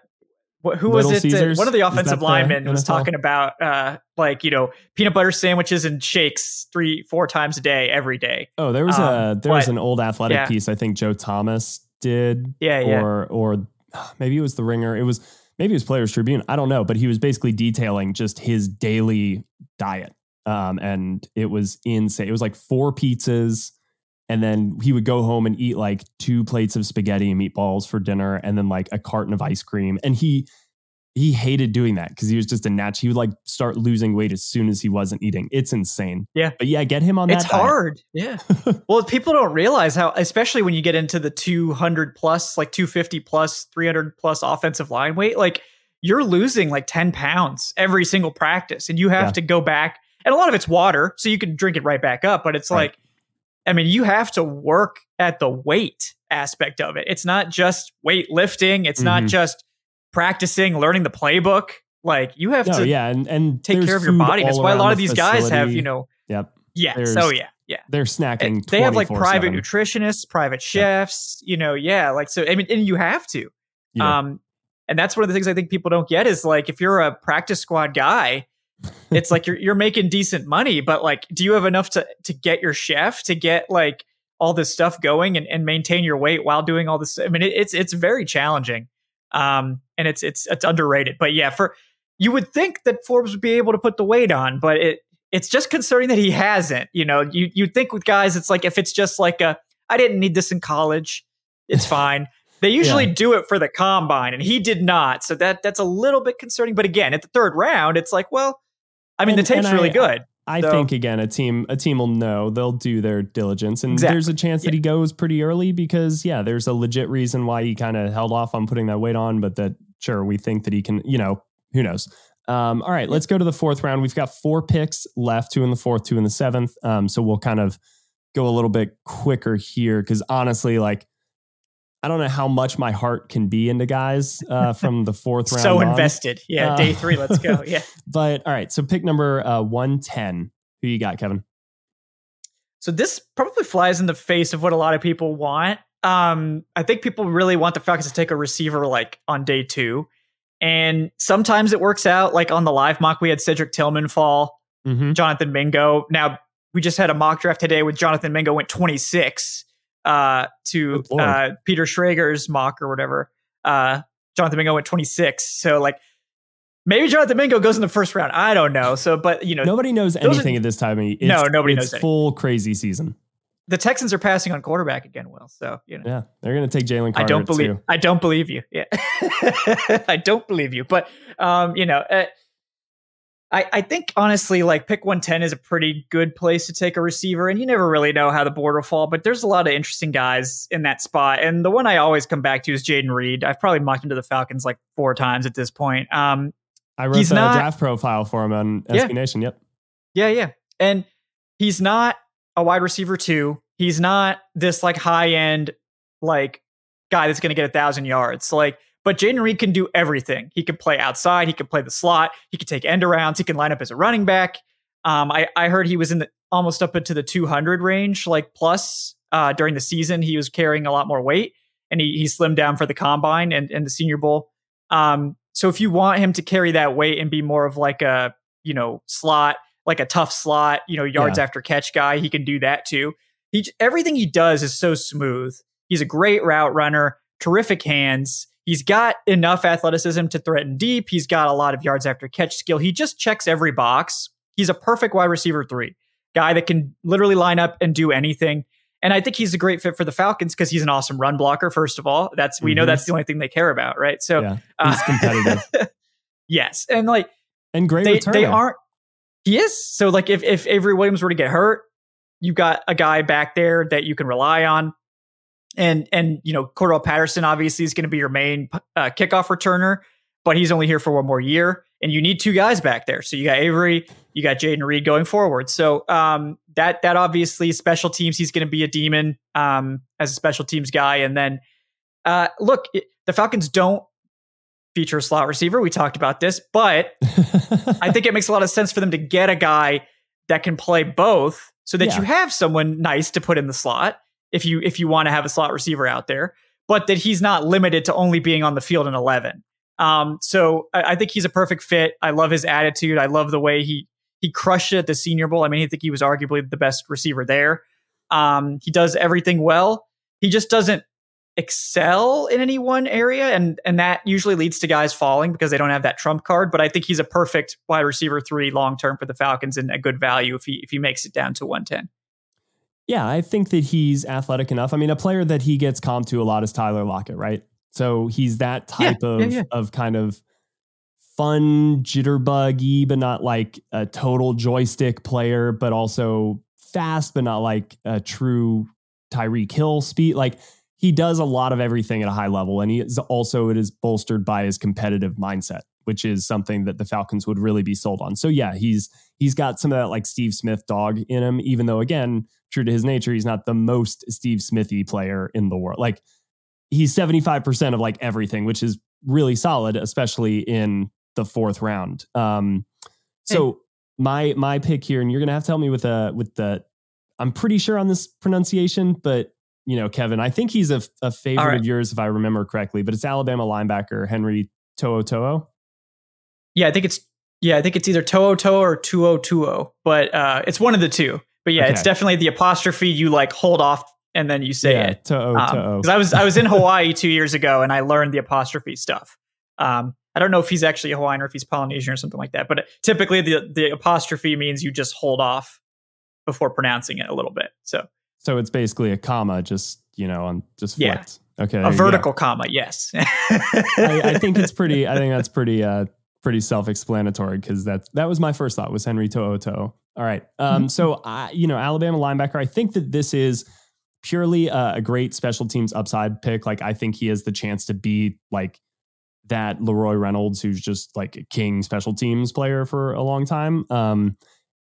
Who Little was it? Caesars? One of the offensive linemen was talking about uh, like you know peanut butter sandwiches and shakes three four times a day every day. Oh, there was um, a there was an old athletic yeah. piece I think Joe Thomas did. Yeah, yeah. Or or maybe it was the Ringer. It was maybe it was Players Tribune. I don't know, but he was basically detailing just his daily diet. Um, and it was insane. It was like four pizzas and then he would go home and eat like two plates of spaghetti and meatballs for dinner and then like a carton of ice cream. And he he hated doing that because he was just a natch he would like start losing weight as soon as he wasn't eating. It's insane. Yeah. But yeah get him on it's that hard. Yeah. Well people don't realize how especially when you get into the 200 plus like 250 plus 300 plus offensive line weight like you're losing like 10 pounds every single practice and you have yeah. to go back. And a lot of it's water so you can drink it right back up but it's right. like I mean, you have to work at the weight aspect of it. It's not just weight lifting. It's mm-hmm. not just practicing, learning the playbook. Like you have No, to yeah, and and take care of your body. That's why a lot of these guys have, you know, Yep, yeah. There's- So yeah, yeah. they're snacking. And they have like private 24/7. nutritionists, private chefs, you know, yeah. Like so I mean and you have to. Yeah. Um and that's one of the things I think people don't get is like if you're a practice squad guy, it's like you're you're making decent money, but like do you have enough to to get your chef to get like all this stuff going and, and maintain your weight while doing all this? I mean it, it's it's very challenging. Um and it's it's it's underrated. But yeah, for you would think that Forbes would be able to put the weight on, but it it's just concerning that he hasn't. You know, you you'd think with guys, it's like if it's just like a I didn't need this in college, it's fine. They usually Yeah. do it for the combine, and he did not. So that that's a little bit concerning. But again, at the third round, it's like, well, I mean, And- the tape's really I- good. I So- think again, a team a team will know they'll do their diligence, and Exactly. there's a chance that he goes pretty early because yeah, there's a legit reason why he kind of held off on putting that weight on, but that sure we think that he can, you know, who knows. Um, all right, let's go to the fourth round. We've got four picks left, two in the fourth, two in the seventh. Um, so we'll kind of go a little bit quicker here because honestly, like. I don't know how much my heart can be into guys uh, from the fourth round. So on. invested. Yeah, Uh, day three. Let's go. Yeah. But all right, so pick number uh, one ten. Who you got, Kevin? So this probably flies in the face of what a lot of people want. Um, I think people really want the Falcons to take a receiver like on day two. And sometimes it works out. Like on the live mock, we had Cedric Tillman fall, Mm-hmm. Jonathan Mingo. Now we just had a mock draft today with Jonathan Mingo went 26 uh, to uh, Peter Schrager's mock or whatever. Uh, Jonathan Mingo went 26. So like maybe Jonathan Mingo goes in the first round. I don't know. So, but you know, Nobody knows those are- anything at this time. It's, No, nobody it's knows full crazy season. the Texans are passing on quarterback again, Will. So, you know. Yeah, they're going to take Jalen Carter I don't believe. too. I don't believe you. Yeah, I don't believe you. But um, you know, uh, I I think honestly, like pick one ten is a pretty good place to take a receiver, and you never really know how the board will fall. But there's a lot of interesting guys in that spot, and the one I always come back to is Jayden Reed. I've probably mocked him to the Falcons like four times at this point. Um, I wrote the not- draft profile for him on Yeah. SB Nation. Yep. Yeah, yeah. And he's not a wide receiver too. He's not this like high end like guy that's going to get a thousand yards. Like, but Jayden Reed can do everything. He can play outside. He can play the slot. He can take end arounds. He can line up as a running back. Um, I I heard he was in the almost up into the 200 range, like plus uh, during the season. He was carrying a lot more weight, and he he slimmed down for the combine and and the Senior Bowl. Um, so if you want him to carry that weight and be more of like a you know slot like a tough slot, you know, yards Yeah. after catch guy. He can do that too. He everything he does is so smooth. He's a great route runner, terrific hands. He's got enough athleticism to threaten deep. He's got a lot of yards after catch skill. He just checks every box. He's a perfect wide receiver three guy that can literally line up and do anything. And I think he's a great fit for the Falcons because he's an awesome run blocker. First of all, that's we know Mhm. that's the only thing they care about, right? So yeah, uh, he's competitive yes, and like and great they returner. they aren't. He is so like if if Avery Williams were to get hurt, you've got a guy back there that you can rely on, and and you know Cordarrelle Patterson obviously is going to be your main uh, kickoff returner, but he's only here for one more year, and you need two guys back there. So you got Avery, you got Jayden Reed going forward. So um, that that obviously special teams, he's going to be a demon um, as a special teams guy, and then uh, look, it, the Falcons don't feature a slot receiver. We talked about this, but I think it makes a lot of sense for them to get a guy that can play both so that Yeah. you have someone nice to put in the slot if you if you want to have a slot receiver out there, but that he's not limited to only being on the field in 11. Um, so I, I think he's a perfect fit. I love his attitude. I love the way he he crushed it at the Senior Bowl. I mean, I think he was arguably the best receiver there. Um, he does everything well. He just doesn't excel in any one area and and that usually leads to guys falling because they don't have that trump card but i think he's a perfect wide receiver 3 long term for the falcons and a good value if he if he makes it down to 110 yeah, I think that he's athletic enough. I mean, a player that he gets comped to a lot is Tyler Lockett, right? So he's that type yeah, of yeah. of kind of fun jitterbuggy, but not like a total joystick player, but also fast, but not like a true Tyreek Hill speed. Like he does a lot of everything at a high level, and he is also it is bolstered by his competitive mindset, which is something that the Falcons would really be sold on. So yeah, he's he's got some of that like Steve Smith dog in him, even though again, true to his nature, he's not the most Steve Smithy player in the world. Like he's 75% of like everything, which is really solid, especially in the fourth round. Um, so my my pick here, and you're gonna have to help me with the with the. I'm pretty sure on this pronunciation, but you know, Kevin, I think he's a, a favorite right. of yours if I remember correctly. But it's Alabama linebacker Henry To'o To'o. Yeah, I think it's yeah, I think it's either To'o To'o or Tuo Tuo, but uh, it's one of the two. But yeah, Okay. it's definitely the apostrophe. You like hold off and then you say yeah, it. To'o To'o. Because I was I was in Hawaii two years ago and I learned the apostrophe stuff. Um, I don't know if he's actually Hawaiian or if he's Polynesian or something like that. But typically the the apostrophe means you just hold off before pronouncing it a little bit. So So it's basically a comma, just you know, on just Yeah. Okay, a vertical comma, yes. I, I think it's pretty. I think that's pretty. Uh, pretty self-explanatory because that that was my first thought was Henry To'oto. All right. Um. So I, you know, Alabama linebacker. I think that this is purely a, a great special teams upside pick. Like I think he has the chance to be like that LaRoy Reynolds, who's just like a king special teams player for a long time. Um,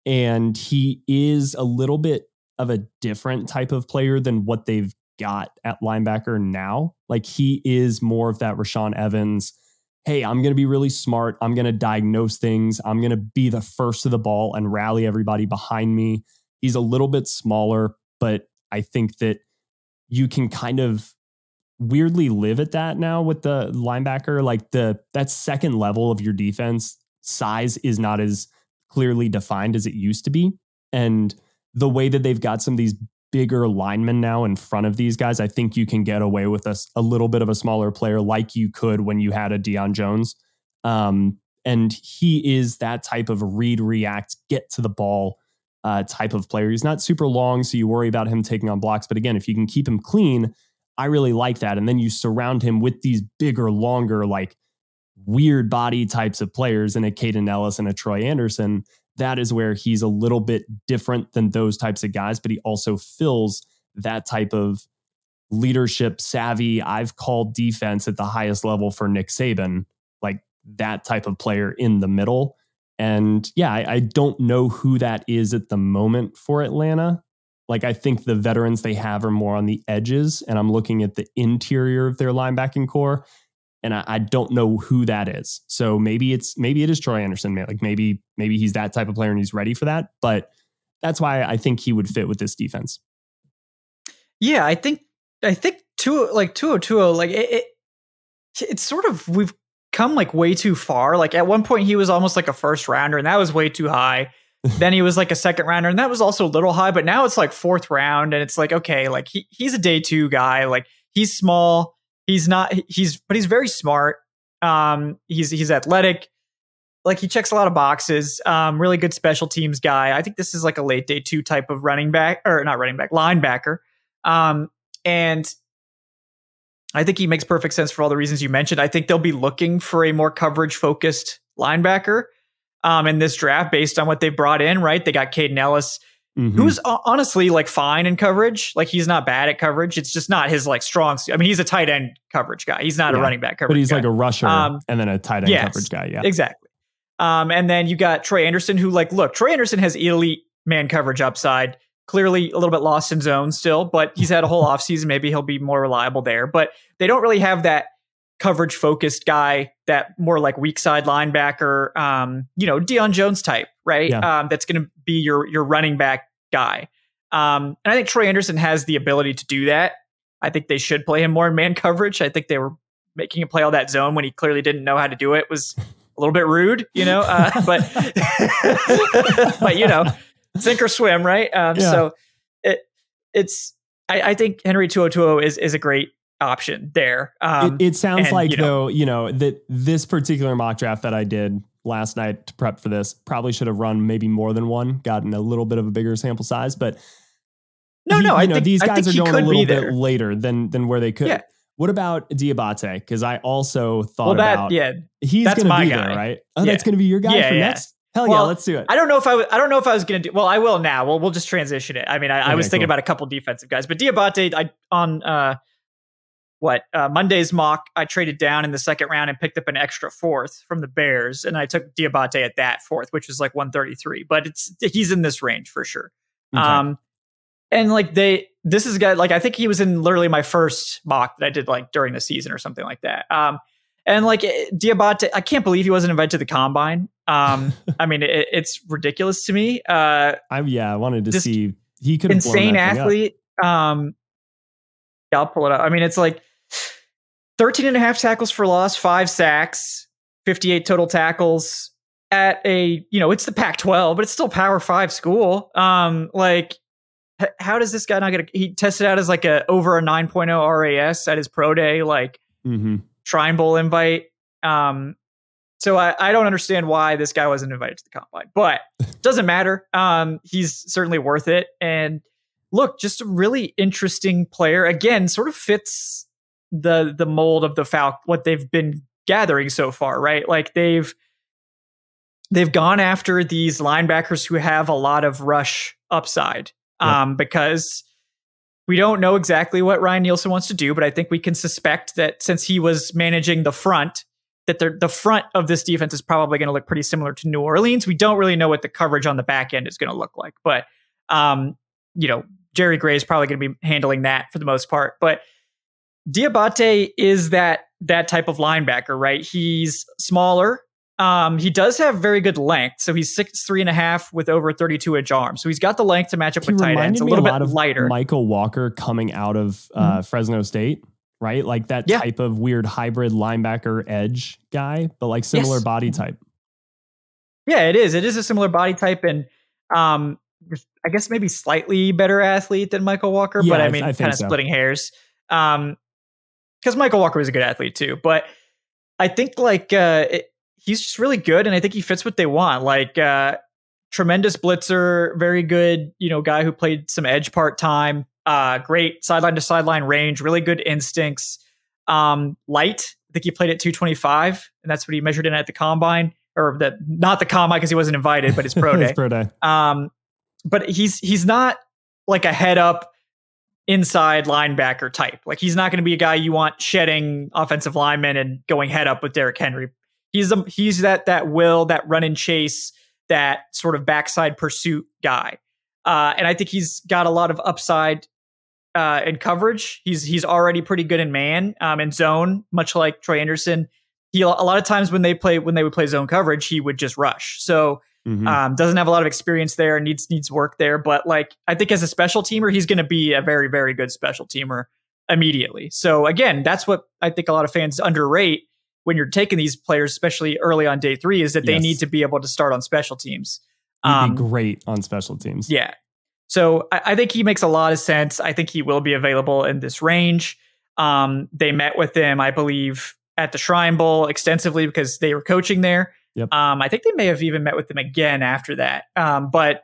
and he is a little bit of a different type of player than what they've got at linebacker now. Like he is more of that Rashaan Evans. Hey, I'm going to be really smart. I'm going to diagnose things. I'm going to be the first to the ball and rally everybody behind me. He's a little bit smaller, but I think that you can kind of weirdly live at that now with the linebacker. Like the that second level of your defense size is not as clearly defined as it used to be. And the way that they've got some of these bigger linemen now in front of these guys, I think you can get away with a, a little bit of a smaller player like you could when you had a Deion Jones. Um, and he is that type of read, react, get to the ball uh, type of player. He's not super long, so you worry about him taking on blocks. But again, if you can keep him clean, I really like that. And then you surround him with these bigger, longer, like weird body types of players and a Kaden Elliss and a Troy Anderson. That is where he's a little bit different than those types of guys, but he also fills that type of leadership savvy. I've called defense at the highest level for Nick Saban, like that type of player in the middle. And yeah, I, I don't know who that is at the moment for Atlanta. Like I think the veterans they have are more on the edges, and I'm looking at the interior of their linebacking corps, and I, I don't know who that is. So maybe it's maybe it is Troy Anderson. Like maybe maybe he's that type of player and he's ready for that. But that's why I think he would fit with this defense. Yeah, I think I think two like two oh two oh like it, it it's sort of we've come like way too far. Like at one point he was almost like a first rounder and that was way too high. then he was like a second rounder and that was also a little high, but now it's like fourth round and it's like okay, like he he's a day 2 guy. Like he's small, he's not he's but he's very smart. Um he's he's athletic. Like he checks a lot of boxes. Um really good special teams guy. I think this is like a late day 2 type of running back or not running back, linebacker. Um, and I think he makes perfect sense for all the reasons you mentioned. I think they'll be looking for a more coverage focused linebacker um, in this draft based on what they brought in, right? They got Kaden Elliss, Mhm. who's honestly like fine in coverage. Like he's not bad at coverage. It's just not his like strong. I mean, he's a tight end coverage guy. He's not Yeah, a running back coverage but he's guy. like a rusher Um, and then a tight end yes. coverage guy. Yeah. Exactly. Um, and then you got Trey Anderson, who, like, look, Trey Anderson has elite man coverage upside. Clearly, a little bit lost in zone still, but he's had a whole offseason. Maybe he'll be more reliable there. But they don't really have that coverage focused guy, that more like weak side linebacker, um, you know, Deion Jones type, right? Yeah. Um, that's going to be your your running back guy. Um, and I think Troy Anderson has the ability to do that. I think they should play him more in man coverage. I think they were making him play all that zone when he clearly didn't know how to do it was a little bit rude, you know. Uh, but but you know, sink or swim, right? Um, Yeah. So it it's I, I think Henry two hundred two is is a great option there. Um, it, it sounds and, like you know- though, you know, that this particular mock draft that I did last night to prep for this probably should have run maybe more than one, gotten a little bit of a bigger sample size, but no, he- no, I know, think these guys think are going a little bit later than than where they could. Yeah. What about Diabate? Because I also thought Well, that about yeah, he's that's going to my be guy. there, right? Oh, Yeah. that's going to be your guy Yeah, for yeah. next. Hell yeah, let's do it. I don't know if I I don't know if I was going to do. Well, I will now. Well, we'll just transition it. I mean, I, I Okay, was thinking cool. about a couple defensive guys, but Diabate, I on uh, what uh, Monday's mock, I traded down in the second round and picked up an extra fourth from the Bears, and I took Diabate at that fourth, which was like one thirty three. But it's he's in this range for sure. Okay. Um, and like they, this is a guy like I think he was in literally my first mock that I did like during the season or something like that. Um, And like eh, Diabate, I can't believe he wasn't invited to the combine. Um, I mean, it, it's ridiculous to me. Uh, I yeah, I wanted to see he could insane athlete. Um, yeah, I'll pull it up. I mean, it's like 13 and a half tackles for loss, five sacks, 58 total tackles at a, you know, it's the Pac 12, but it's still Power Five school. Um, like, h- how does this guy not get a, he tested out as like a over a 9.0 RAS at his pro day, like mm-hmm. Shrine Bowl invite. Um, so I, I don't understand why this guy wasn't invited to the combine, but doesn't matter. Um, he's certainly worth it. And look, just a really interesting player. Again, sort of fits the the mold of the Falcon, what they've been gathering so far, right? Like they've they've gone after these linebackers who have a lot of rush upside. Um, because we don't know exactly what Ryan Nielsen wants to do, but I think we can suspect that since he was managing the front, that the the front of this defense is probably going to look pretty similar to New Orleans. We don't really know what the coverage on the back end is going to look like, but um, you know, Jerry Gray is probably going to be handling that for the most part. But Diabate is that that type of linebacker, right? He's smaller. Um, he does have very good length, so he's six three and a half with over thirty two inch arms. So he's got the length to match up he with tight ends. A little a bit lighter. Mykal Walker coming out of uh, mm-hmm. Fresno State, right? Like that yeah. type of weird hybrid linebacker edge guy, but like similar yes. body type. Yeah, it is. It is a similar body type, and um, I guess maybe slightly better athlete than Mykal Walker, yeah, but I mean, I kind of so. splitting hairs. Um, because Mykal Walker was a good athlete too. But I think like uh, it, he's just really good, and I think he fits what they want. Like uh, tremendous blitzer, very good, you know, guy who played some edge part time. Uh, great sideline to sideline range, really good instincts. Um, light. I think he played at 225, and that's what he measured in at the combine, or the not the combine because he wasn't invited, but his pro day. his pro day. Um, but he's he's not like a head up inside linebacker type. Like he's not going to be a guy you want shedding offensive linemen and going head up with Derrick Henry. He's a, he's that that will that run and chase that sort of backside pursuit guy. Uh, and I think he's got a lot of upside uh, in coverage. He's he's already pretty good in man um, in zone, much like Troy Anderson. He a lot of times when they play when they would play zone coverage, he would just rush. So Mm-hmm. Um, doesn't have a lot of experience there, needs needs work there. But like I think as a special teamer, he's going to be a very very good special teamer immediately. So again, that's what I think a lot of fans underrate when you're taking these players, especially early on day three, is that they yes. need to be able to start on special teams. Um, be great on special teams. Yeah. So I, I, think he makes a lot of sense. I think he will be available in this range. Um, they met with him, I believe, at the Shrine Bowl extensively because they were coaching there. Yep. Um, I think they may have even met with him again after that. Um, but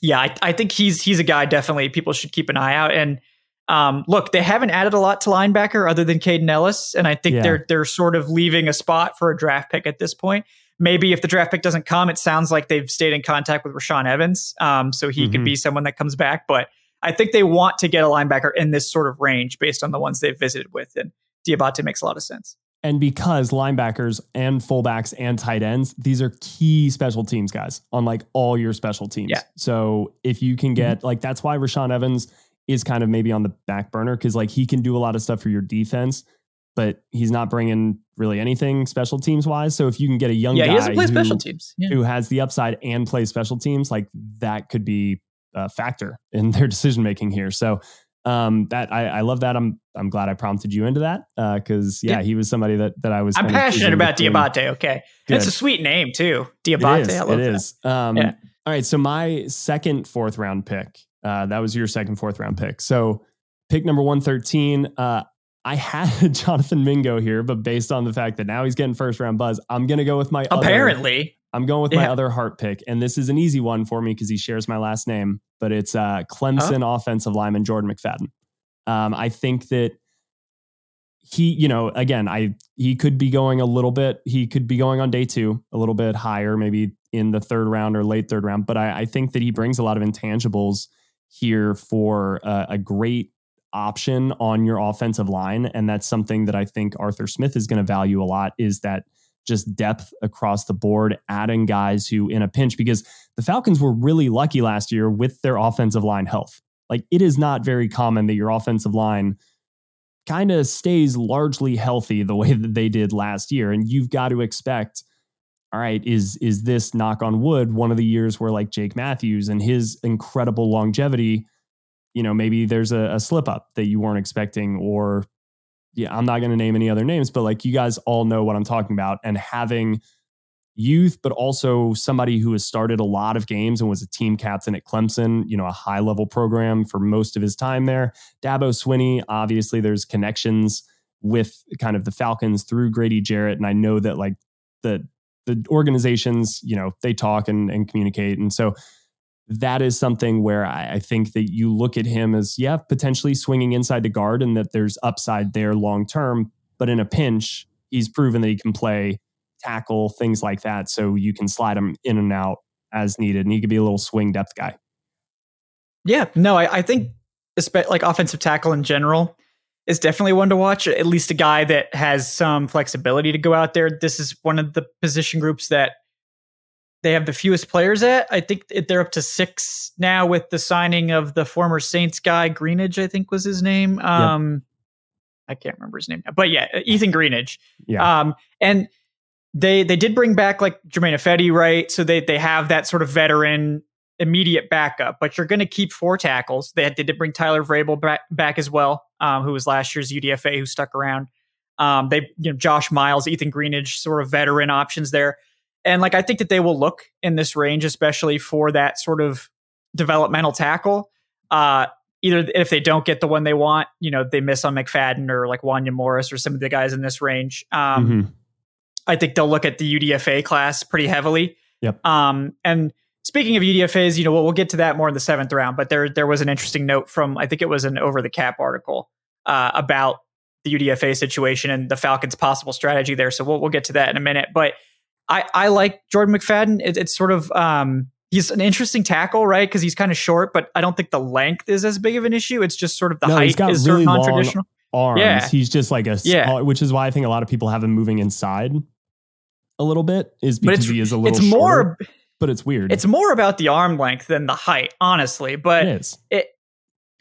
yeah, I, I, think he's he's a guy definitely people should keep an eye out. And um, look, they haven't added a lot to linebacker other than Kaden Elliss, and I think yeah. they're they're sort of leaving a spot for a draft pick at this point. Maybe if the draft pick doesn't come, it sounds like they've stayed in contact with Rashaan Evans, um, so he mm-hmm. could be someone that comes back. But I think they want to get a linebacker in this sort of range based on the ones they've visited with, and Diabate makes a lot of sense. And because linebackers and fullbacks and tight ends, these are key special teams guys on like all your special teams. Yeah. So if you can get mm-hmm. like that's why Rashaan Evans is kind of maybe on the back burner because like he can do a lot of stuff for your defense, but he's not bringing really anything special teams wise. So if you can get a young yeah, guy he play who, special teams. Yeah. who has the upside and plays special teams, like that could be a factor in their decision making here. So um, that I, I, love that. I'm I'm glad I prompted you into that because uh, yeah, yeah, he was somebody that that I was. I'm passionate about Diabate. Okay, Good. it's a sweet name too, Diabate. It is. I love it is. Um, yeah. All right, so my second fourth round pick. Uh, that was your second fourth round pick. So pick number one thirteen. Uh, I had Jonathan Mingo here, but based on the fact that now he's getting first round buzz, I'm gonna go with my apparently. Other, I'm going with yeah. my other heart pick, and this is an easy one for me because he shares my last name but it's uh, Clemson oh. offensive lineman Jordan McFadden. Um, I think that he, you know, again, I he could be going a little bit. He could be going on day two a little bit higher, maybe in the third round or late third round. But I, I think that he brings a lot of intangibles here for a, a great option on your offensive line, and that's something that I think Arthur Smith is going to value a lot. Is that just depth across the board, adding guys who in a pinch, because the Falcons were really lucky last year with their offensive line health. Like it is not very common that your offensive line kind of stays largely healthy the way that they did last year. And you've got to expect, all right, is is this knock on wood one of the years where like Jake Matthews and his incredible longevity, you know, maybe there's a, a slip up that you weren't expecting, or yeah, I'm not going to name any other names, but like you guys all know what I'm talking about, and having youth, but also somebody who has started a lot of games and was a team captain at Clemson, you know, a high level program for most of his time there. Dabo Swinney, obviously, there's connections with kind of the Falcons through Grady Jarrett. And I know that like the, the organizations, you know, they talk and, and communicate. And so that is something where I, I think that you look at him as, yeah, potentially swinging inside the guard and that there's upside there long term. But in a pinch, he's proven that he can play tackle, things like that. So you can slide him in and out as needed. And he could be a little swing depth guy. Yeah, no, I, I think like offensive tackle in general is definitely one to watch. At least a guy that has some flexibility to go out there. This is one of the position groups that they have the fewest players at. I think they're up to six now with the signing of the former Saints guy, Greenidge, I think was his name. Um. I can't remember his name, now. but yeah, Ethan Greenidge. Yeah. Um, and they they did bring back like Germain Ifedi, right? So they they have that sort of veteran immediate backup, but you're going to keep four tackles. They, they did bring Tyler Vrabel back, back as well, um, who was last year's UDFA who stuck around. Um, they you know Josh Miles, Ethan Greenidge, sort of veteran options there, and like I think that they will look in this range, especially for that sort of developmental tackle. Uh, either if they don't get the one they want, you know, they miss on McFadden or like Wanya Morris or some of the guys in this range. Um, mm-hmm I think they'll look at the UDFA class pretty heavily. Yep. Um, and speaking of UDFAs, you know, we'll, we'll get to that more in the seventh round. But there there was an interesting note from I think it was an over the cap article uh, about the UDFA situation and the Falcons' possible strategy there. So we'll we'll get to that in a minute. But I I like Jordan McFadden. It, it's sort of um, he's an interesting tackle, right? Because he's kind of short, but I don't think the length is as big of an issue. It's just sort of the no, height is really sort of non-traditional. Arms. Yeah. He's just like a yeah. which is why I think a lot of people have him moving inside a little bit is because he is a little it's shorter, more but it's weird. It's more about the arm length than the height, honestly. But it, it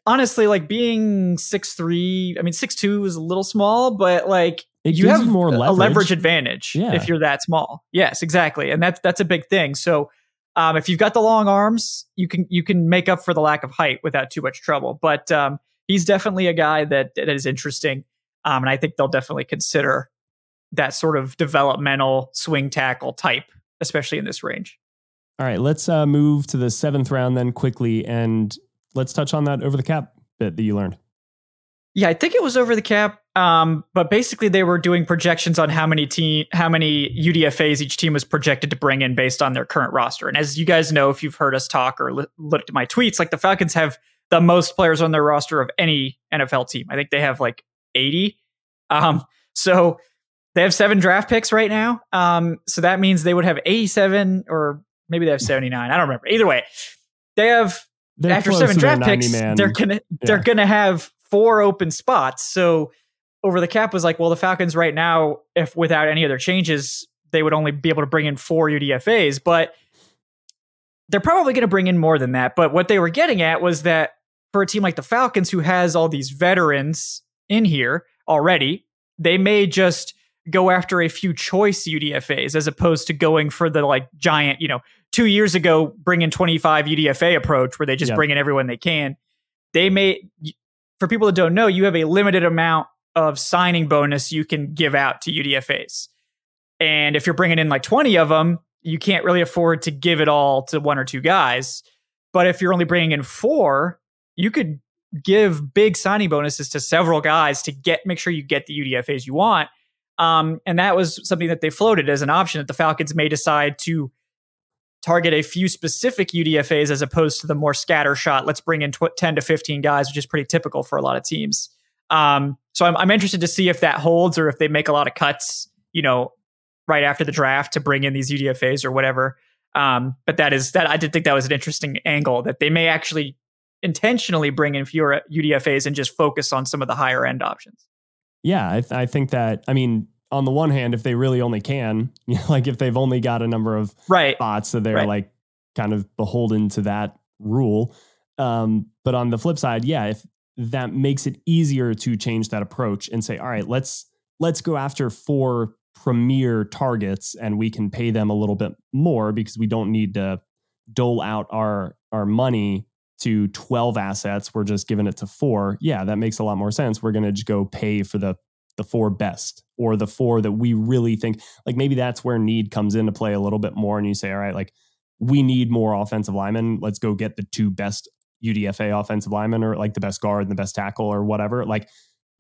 honestly like being six three. I mean, six two is a little small, but like it you have more leverage. a leverage advantage yeah. if you're that small. Yes, exactly, and that's that's a big thing. So. Um, if you've got the long arms, you can you can make up for the lack of height without too much trouble. But um, he's definitely a guy that, that is interesting, um, and I think they'll definitely consider that sort of developmental swing tackle type, especially in this range. All right, let's uh, move to the seventh round then quickly, and let's touch on that over the cap bit that you learned. Yeah, I think it was over the cap, um, but basically they were doing projections on how many team, how many UDFA's each team was projected to bring in based on their current roster. And as you guys know, if you've heard us talk or li- looked at my tweets, like the Falcons have the most players on their roster of any NFL team. I think they have like eighty. Um, so they have seven draft picks right now. Um, so that means they would have 87 or maybe they have 79. I don't remember. Either way, they have they're after seven draft picks, man. they're gonna yeah. they're gonna have four open spots. So over the cap was like, well, the Falcons right now, if without any other changes, they would only be able to bring in four UDFAs, but they're probably going to bring in more than that. But what they were getting at was that for a team like the Falcons, who has all these veterans in here already, they may just go after a few choice UDFAs as opposed to going for the like giant, you know, two years ago, bring in 25 UDFA approach where they just yep. bring in everyone they can. They may, for people that don't know, you have a limited amount of signing bonus you can give out to UDFAs. And if you're bringing in like 20 of them, you can't really afford to give it all to one or two guys. But if you're only bringing in four, you could give big signing bonuses to several guys to get make sure you get the UDFAs you want um, and that was something that they floated as an option that the Falcons may decide to target a few specific UDFAs as opposed to the more scatter shot. Let's bring in tw- 10 to 15 guys, which is pretty typical for a lot of teams. Um, so I'm, I'm interested to see if that holds or if they make a lot of cuts, you know, right after the draft to bring in these UDFAs or whatever. Um, but that is that I did think that was an interesting angle that they may actually intentionally bring in fewer UDFAs and just focus on some of the higher end options. Yeah, I, th- I think that. I mean, on the one hand, if they really only can, you know, like if they've only got a number of right. spots, so they're right. like kind of beholden to that rule. Um, but on the flip side, yeah, if that makes it easier to change that approach and say, all right, let's let's go after four premier targets and we can pay them a little bit more because we don't need to dole out our our money to 12 assets we're just giving it to four yeah that makes a lot more sense we're going to just go pay for the the four best or the four that we really think like maybe that's where need comes into play a little bit more and you say all right like we need more offensive linemen let's go get the two best UDFA offensive linemen or like the best guard and the best tackle or whatever like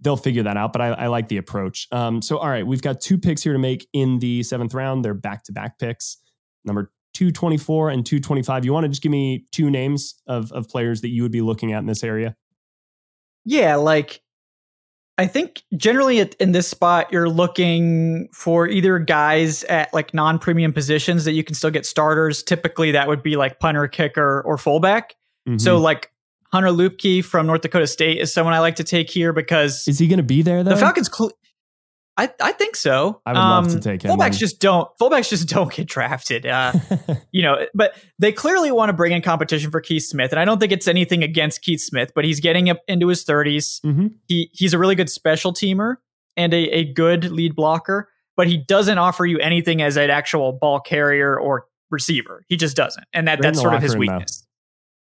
they'll figure that out. But I, I like the approach. Um, so, all right, we've got two picks here to make in the seventh round. They're back to back picks, number 224 and 225. You want to just give me two names of, of players that you would be looking at in this area? Yeah, like I think generally in this spot, you're looking for either guys at like non premium positions that you can still get starters. Typically, that would be like punter, kicker, or fullback. Mm-hmm. So, like Hunter Luepke from North Dakota State is someone I like to take here because is he going to be there? Though the Falcons. Cl- I, I think so. I would um, love to um, take him. Fullbacks just don't. Fullbacks just don't get drafted. Uh, you know, but they clearly want to bring in competition for Keith Smith, and I don't think it's anything against Keith Smith, but he's getting up into his 30s. Mm-hmm. He he's a really good special teamer and a, a good lead blocker, but he doesn't offer you anything as an actual ball carrier or receiver. He just doesn't, and that that's sort of his weakness.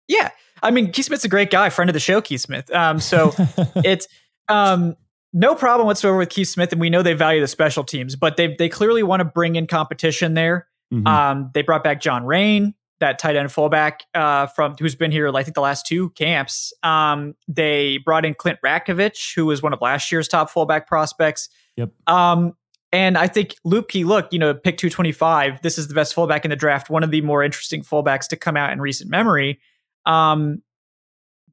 Yeah, I mean, Keith Smith's a great guy, friend of the show, Keith Smith. Um, so it's um, no problem whatsoever with Keith Smith, and we know they value the special teams, but they they clearly want to bring in competition there. Mm-hmm. Um, they brought back John Raine, that tight end fullback uh, from who's been here, I think, the last two camps. Um, they brought in Clint Ratkovich, who was one of last year's top fullback prospects. Yep. Um, and I think Luepke, look, you know, pick 225. This is the best fullback in the draft, one of the more interesting fullbacks to come out in recent memory. Um,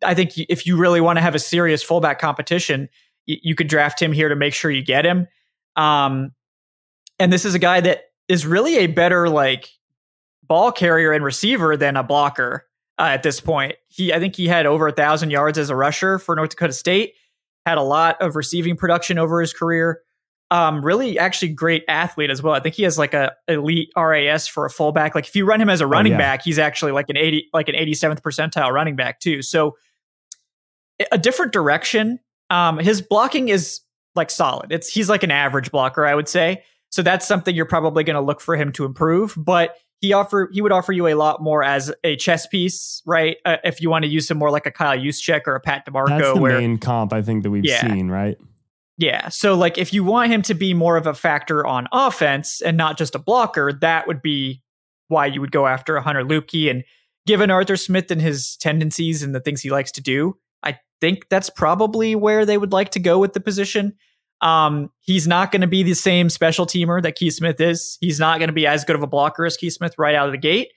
I think if you really want to have a serious fullback competition, you, you could draft him here to make sure you get him. Um, and this is a guy that is really a better like ball carrier and receiver than a blocker uh, at this point. He, I think he had over a thousand yards as a rusher for North Dakota State. Had a lot of receiving production over his career um, really actually great athlete as well. I think he has like a elite RAS for a fullback. Like if you run him as a oh, running oh, yeah. back, he's actually like an 80, like an 87th percentile running back too. So a different direction. Um, his blocking is like solid. It's he's like an average blocker, I would say. So that's something you're probably going to look for him to improve. But he offer he would offer you a lot more as a chess piece, right? Uh, if you want to use him more like a Kyle Juszczyk or a Pat DiMarco, That's the where, main comp I think that we've yeah. seen, right? Yeah. So, like, if you want him to be more of a factor on offense and not just a blocker, that would be why you would go after a Hunter Luepke. And given Arthur Smith and his tendencies and the things he likes to do, think that's probably where they would like to go with the position. Um, he's not going to be the same special teamer that Keith Smith is. He's not going to be as good of a blocker as Keith Smith right out of the gate.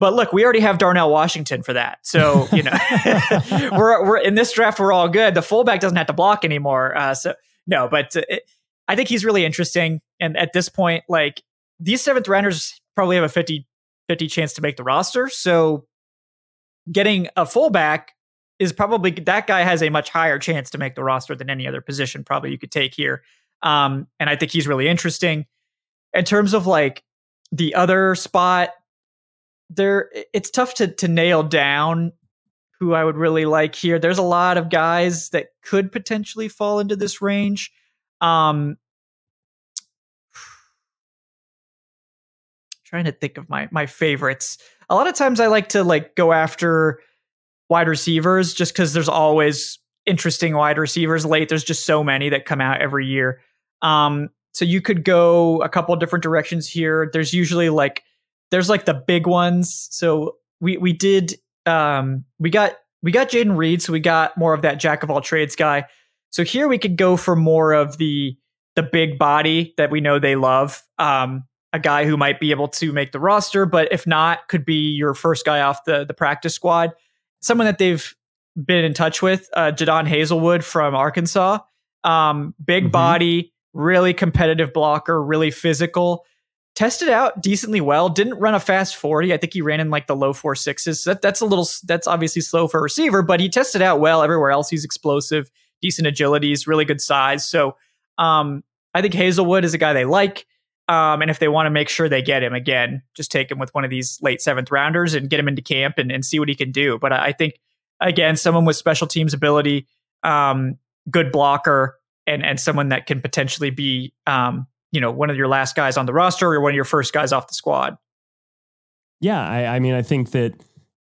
But look, we already have Darnell Washington for that. So, you know, we're, we're in this draft, we're all good. The fullback doesn't have to block anymore. Uh, so no, but uh, it, I think he's really interesting. And at this point, like these seventh rounders probably have a 50 50 chance to make the roster. So getting a fullback is probably that guy has a much higher chance to make the roster than any other position probably you could take here. Um, and I think he's really interesting. In terms of like the other spot, there it's tough to to nail down who I would really like here. There's a lot of guys that could potentially fall into this range. Um, trying to think of my my favorites. A lot of times I like to like go after wide receivers just because there's always interesting wide receivers late. There's just so many that come out every year. Um, so you could go a couple different directions here. There's usually like there's like the big ones. So we we did um, we got we got Jayden Reed, so we got more of that jack of all trades guy. So here we could go for more of the the big body that we know they love. Um, a guy who might be able to make the roster, but if not, could be your first guy off the the practice squad. Someone that they've been in touch with, uh, Jadon Haselwood from Arkansas. Um, big mm-hmm. body, really competitive blocker, really physical tested out decently well. Didn't run a fast 40. I think he ran in like the low four sixes. So that, that's a little, that's obviously slow for a receiver, but he tested out well everywhere else. He's explosive, decent agilities, really good size. So um, I think Haselwood is a guy they like. Um, and if they want to make sure they get him again, just take him with one of these late seventh rounders and get him into camp and, and see what he can do. But I think, again, someone with special teams ability, um, good blocker and and someone that can potentially be um, you know one of your last guys on the roster or one of your first guys off the squad. Yeah, I, I mean, I think that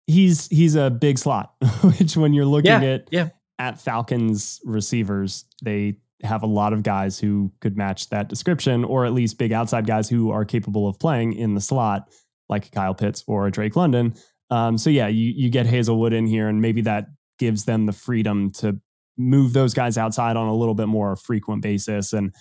he's he's a big slot, which when you're looking Yeah, at yeah. at Falcons receivers, they have a lot of guys who could match that description, or at least big outside guys who are capable of playing in the slot, like Kyle Pitts or Drake London. Um, so yeah, you you get Haselwood in here, and maybe that gives them the freedom to move those guys outside on a little bit more frequent basis. And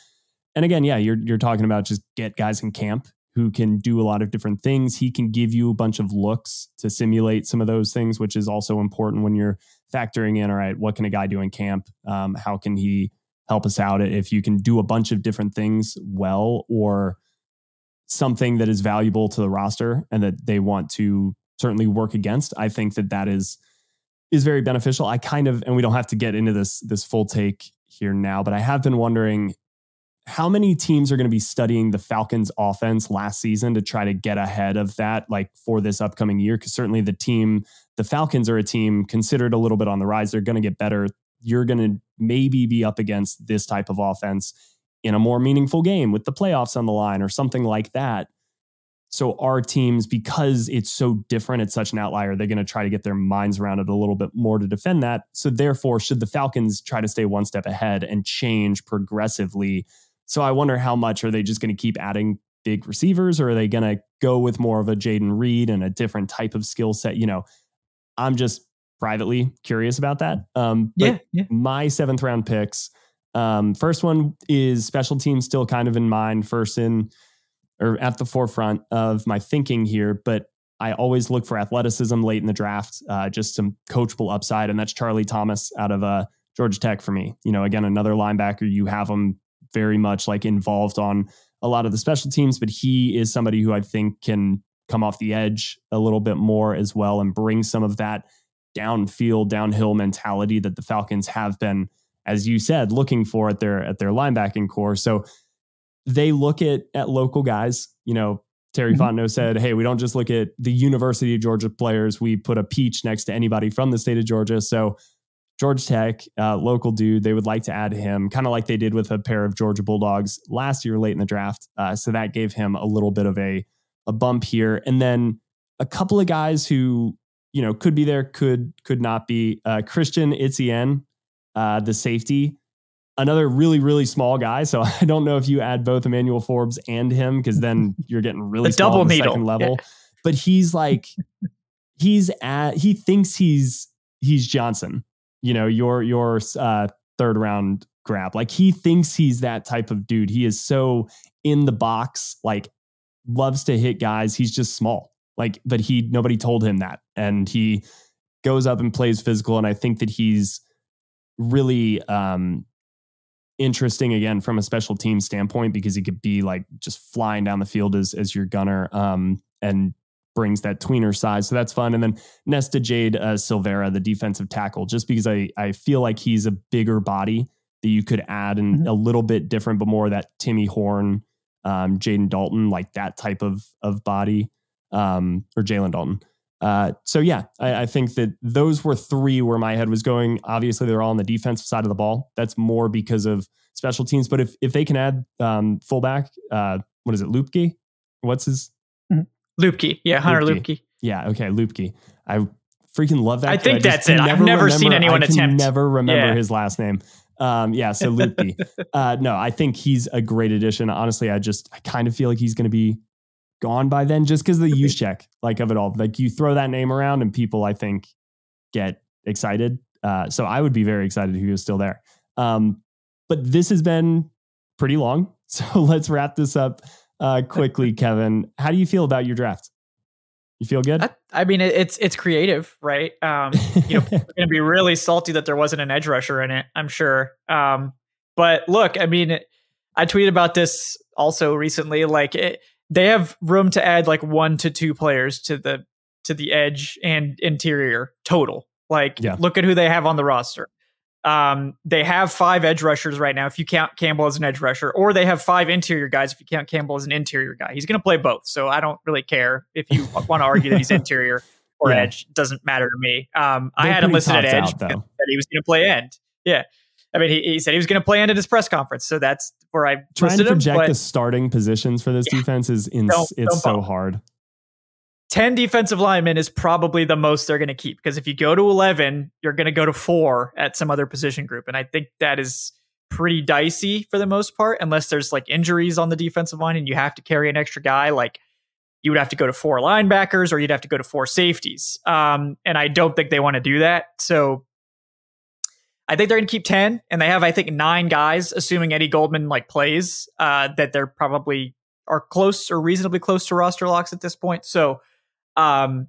and again, yeah, you're you're talking about just get guys in camp who can do a lot of different things. He can give you a bunch of looks to simulate some of those things, which is also important when you're factoring in. All right, what can a guy do in camp? Um, how can he help us out? If you can do a bunch of different things well, or something that is valuable to the roster and that they want to certainly work against, I think that that is is very beneficial. I kind of, and we don't have to get into this this full take here now, but I have been wondering how many teams are going to be studying the Falcons offense last season to try to get ahead of that, like for this upcoming year? Because certainly the team, the Falcons are a team considered a little bit on the rise. They're going to get better. You're going to maybe be up against this type of offense in a more meaningful game with the playoffs on the line or something like that. So our teams, because it's so different, it's such an outlier, they're going to try to get their minds around it a little bit more to defend that. So therefore, should the Falcons try to stay one step ahead and change progressively? So I wonder how much are they just going to keep adding big receivers, or are they going to go with more of a Jayden Reed and a different type of skill set? You know, I'm just privately curious about that. Um, but Yeah, yeah. my seventh round picks. Um, first one is special teams still kind of in mind, first in or at the forefront of my thinking here, but I always look for athleticism late in the draft, uh, just some coachable upside, and that's Charlie Thomas out of uh, Georgia Tech for me. You know, again, another linebacker. You have him very much like involved on a lot of the special teams, but he is somebody who I think can come off the edge a little bit more as well and bring some of that downfield, downhill mentality that the Falcons have been, as you said, looking for at their at their linebacking corps. So they look at at local guys. You know, Terry Mhm. Fontenot said, "Hey, we don't just look at the University of Georgia players. We put a peach next to anybody from the state of Georgia." So Georgia Tech, uh, local dude, they would like to add him, kind of like they did with a pair of Georgia Bulldogs last year, late in the draft. Uh, so that gave him a little bit of a a bump here, and then a couple of guys who you know could be there, could could not be. Uh, Christian Izien, uh, the safety, another really really small guy. So I don't know if you add both Emmanuel Forbes and him because then you're getting really The double the needle. second level. Yeah. But he's like he's at he thinks he's he's Johnson. You know your your uh, third round grab. Like he thinks he's that type of dude. He is so in the box. Like loves to hit guys. He's just small. Like, but he nobody told him that, and he goes up and plays physical. And I think that he's really um, interesting again from a special team standpoint because he could be like just flying down the field as as your gunner um, and brings that tweener size. So that's fun. And then Nesta Jade uh, Silvera, the defensive tackle, just because I I feel like he's a bigger body that you could add and Mhm. a little bit different, but more that Timmy Horne, um, Jaden Dalton, like that type of of body, um, or Jalen Dalton. Uh, so yeah, I, I think that those were three where my head was going. Obviously, they're all on the defensive side of the ball. That's more because of special teams. But if if they can add um, fullback, uh, what is it, Lupke? What's his? Lupke. Yeah, Hunter Lupke. Lupke. Yeah, okay, Lupke. I freaking love that. I think just that's it. can I've never seen remember- anyone I attempt. Never remember Yeah. his last name. Um, yeah, so Lupke. uh, no, I think he's a great addition. Honestly, I just I kind of feel like he's going to be gone by then, just because of the Juszczyk, like of it all. Like you throw that name around, and people I think get excited. Uh, so I would be very excited if he was still there. Um, but this has been pretty long, so let's wrap this up uh, quickly. Kevin, how do you feel about your draft? You feel good? I, I mean, it's it's creative, right? Um, you know, people are going to be really salty that there wasn't an edge rusher in it. I'm sure. Um, but look, I mean, I tweeted about this also recently. Like, it, they have room to add like one to two players to the to the edge and interior total. Like, Yeah. look at who they have on the roster. Um, they have five edge rushers right now, if you count Campbell as an edge rusher, or they have five interior guys if you count Campbell as an interior guy. He's going to play both, so I don't really care if you want to argue that he's interior or Yeah. edge. Doesn't matter to me. Um, I had him listed at edge out, though. because that he was going to play end. Yeah. I mean, he, he said he was going to play into his press conference, so that's where I trying to project him, the starting positions for this yeah, defense is ins- don't, it's don't so hard. 10 defensive linemen is probably the most they're going to keep because if you go to 11, you're going to go to four at some other position group. And I think that is pretty dicey for the most part, unless there's like injuries on the defensive line and you have to carry an extra guy. Like you would have to go to four linebackers or you'd have to go to four safeties. Um, and I don't think they want to do that. So I think they're going to keep 10 and they have, I think, nine guys, assuming Eddie Goldman like plays, uh, that they're probably are close or reasonably close to roster locks at this point. So, um,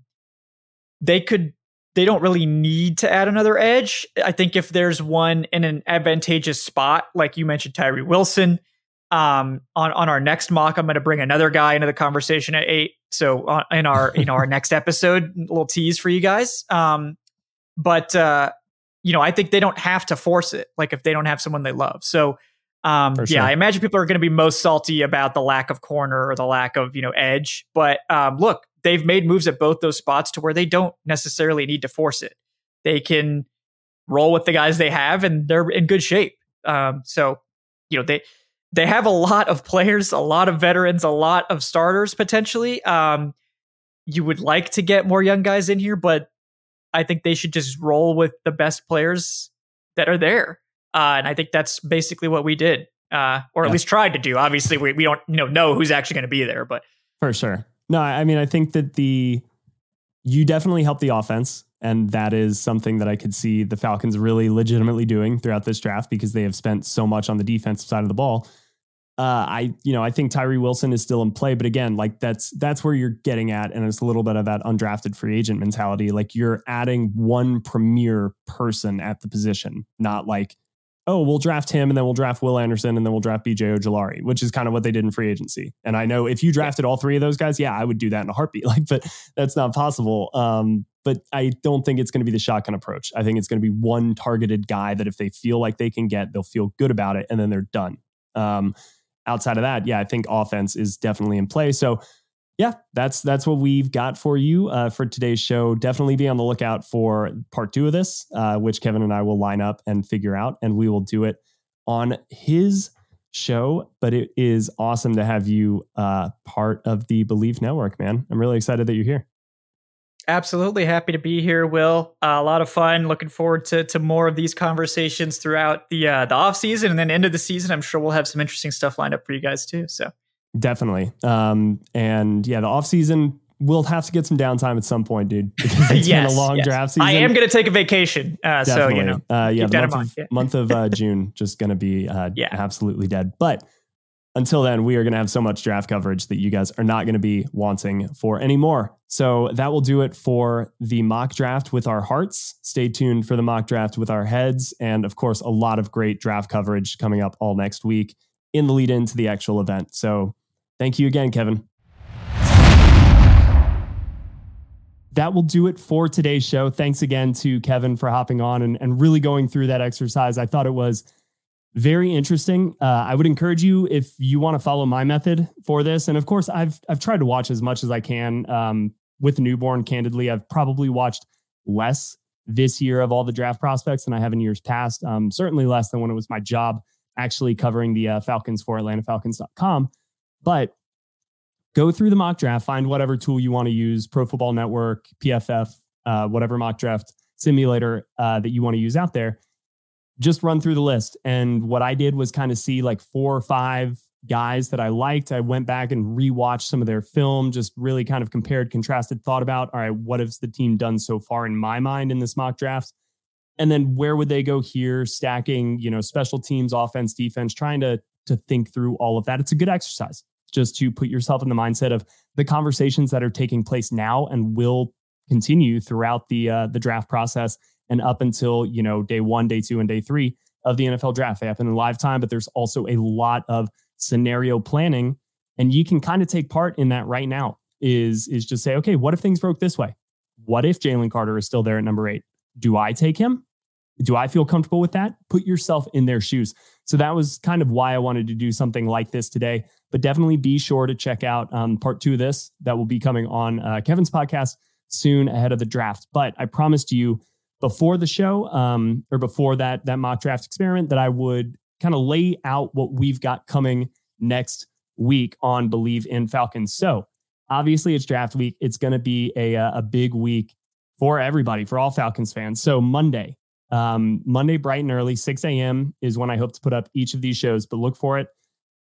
they could, they don't really need to add another edge. I think if there's one in an advantageous spot, like you mentioned, Tyree Wilson, um, on, on our next mock, I'm going to bring another guy into the conversation at eight. So uh, in our, you know, our next episode, a little tease for you guys. Um, but, uh, you know, I think they don't have to force it. Like if they don't have someone they love. So, um, sure. yeah, I imagine people are going to be most salty about the lack of corner or the lack of you know edge. But um, look, they've made moves at both those spots to where they don't necessarily need to force it. They can roll with the guys they have, and they're in good shape. Um, so, you know, they they have a lot of players, a lot of veterans, a lot of starters potentially. Um, you would like to get more young guys in here, but I think they should just roll with the best players that are there. Uh, and I think that's basically what we did, uh, or at yeah. least tried to do. Obviously, we, we don't you know know who's actually going to be there, but for sure. No, I mean, I think that the you definitely help the offense, and that is something that I could see the Falcons really legitimately doing throughout this draft because they have spent so much on the defensive side of the ball uh, I you know I think Tyree Wilson is still in play, but again, like that's that's where you're getting at, and it's a little bit of that undrafted free agent mentality. Like you're adding one premier person at the position, not like oh we'll draft him and then we'll draft Will Anderson and then we'll draft BJ Ojulari, which is kind of what they did in free agency. And I know if you drafted all three of those guys, yeah, I would do that in a heartbeat. Like, but that's not possible. Um, but I don't think it's going to be the shotgun approach. I think it's going to be one targeted guy that if they feel like they can get, they'll feel good about it, and then they're done. Um, outside of that, yeah, I think offense is definitely in play. So yeah, that's that's what we've got for you uh, for today's show. Definitely be on the lookout for part two of this, uh, which Kevin and I will line up and figure out, and we will do it on his show. But it is awesome to have you uh, part of the Bleav Network, man. I'm really excited that you're here. Absolutely happy to be here, Will. Uh, a lot of fun. Looking forward to to more of these conversations throughout the uh, the off season and then end of the season. I'm sure we'll have some interesting stuff lined up for you guys too. So definitely, um, and yeah, the off season we'll have to get some downtime at some point, dude. Because it's yes, been a long yes. draft season. I am going to take a vacation, uh, so you know, uh, yeah, month of, yeah. month of uh, June just going to be uh, yeah. absolutely dead, but until then, we are going to have so much draft coverage that you guys are not going to be wanting for anymore. So that will do it for the mock draft with our hearts. Stay tuned for the mock draft with our heads. And of course, a lot of great draft coverage coming up all next week in the lead into the actual event. So thank you again, Kevin. That will do it for today's show. Thanks again to Kevin for hopping on and, and really going through that exercise. I thought it was very interesting. Uh, I would encourage you if you want to follow my method for this. And of course, I've I've tried to watch as much as I can um, with newborn. Candidly, I've probably watched less this year of all the draft prospects than I have in years past. Um, certainly less than when it was my job actually covering the uh, Falcons for AtlantaFalcons.com. But go through the mock draft, find whatever tool you want to use, Pro Football Network, PFF, uh, whatever mock draft simulator uh, that you want to use out there just run through the list. And what I did was kind of see like four or five guys that I liked. I went back and rewatched some of their film, just really kind of compared, contrasted, thought about, all right, what has the team done so far in my mind in this mock draft? And then where would they go here, stacking, you know, special teams, offense, defense, trying to to think through all of that. It's a good exercise just to put yourself in the mindset of the conversations that are taking place now and will continue throughout the uh, the draft process and up until, you know, day one, day two, and day three of the NFL draft. They happen in live time, but there's also a lot of scenario planning. And you can kind of take part in that right now. Is is just say, okay, what if things broke this way? What if Jalen Carter is still there at number eight? Do I take him? Do I feel comfortable with that? Put yourself in their shoes. So that was kind of why I wanted to do something like this today. But definitely be sure to check out um, part two of this that will be coming on uh, Kevin's podcast soon ahead of the draft. But I promised you before the show um, or before that that mock draft experiment that I would kind of lay out what we've got coming next week on Bleav in Falcons. So obviously it's draft week. It's going to be a a big week for everybody, for all Falcons fans. So Monday, um, Monday bright and early, 6 a.m. is when I hope to put up each of these shows, but look for it.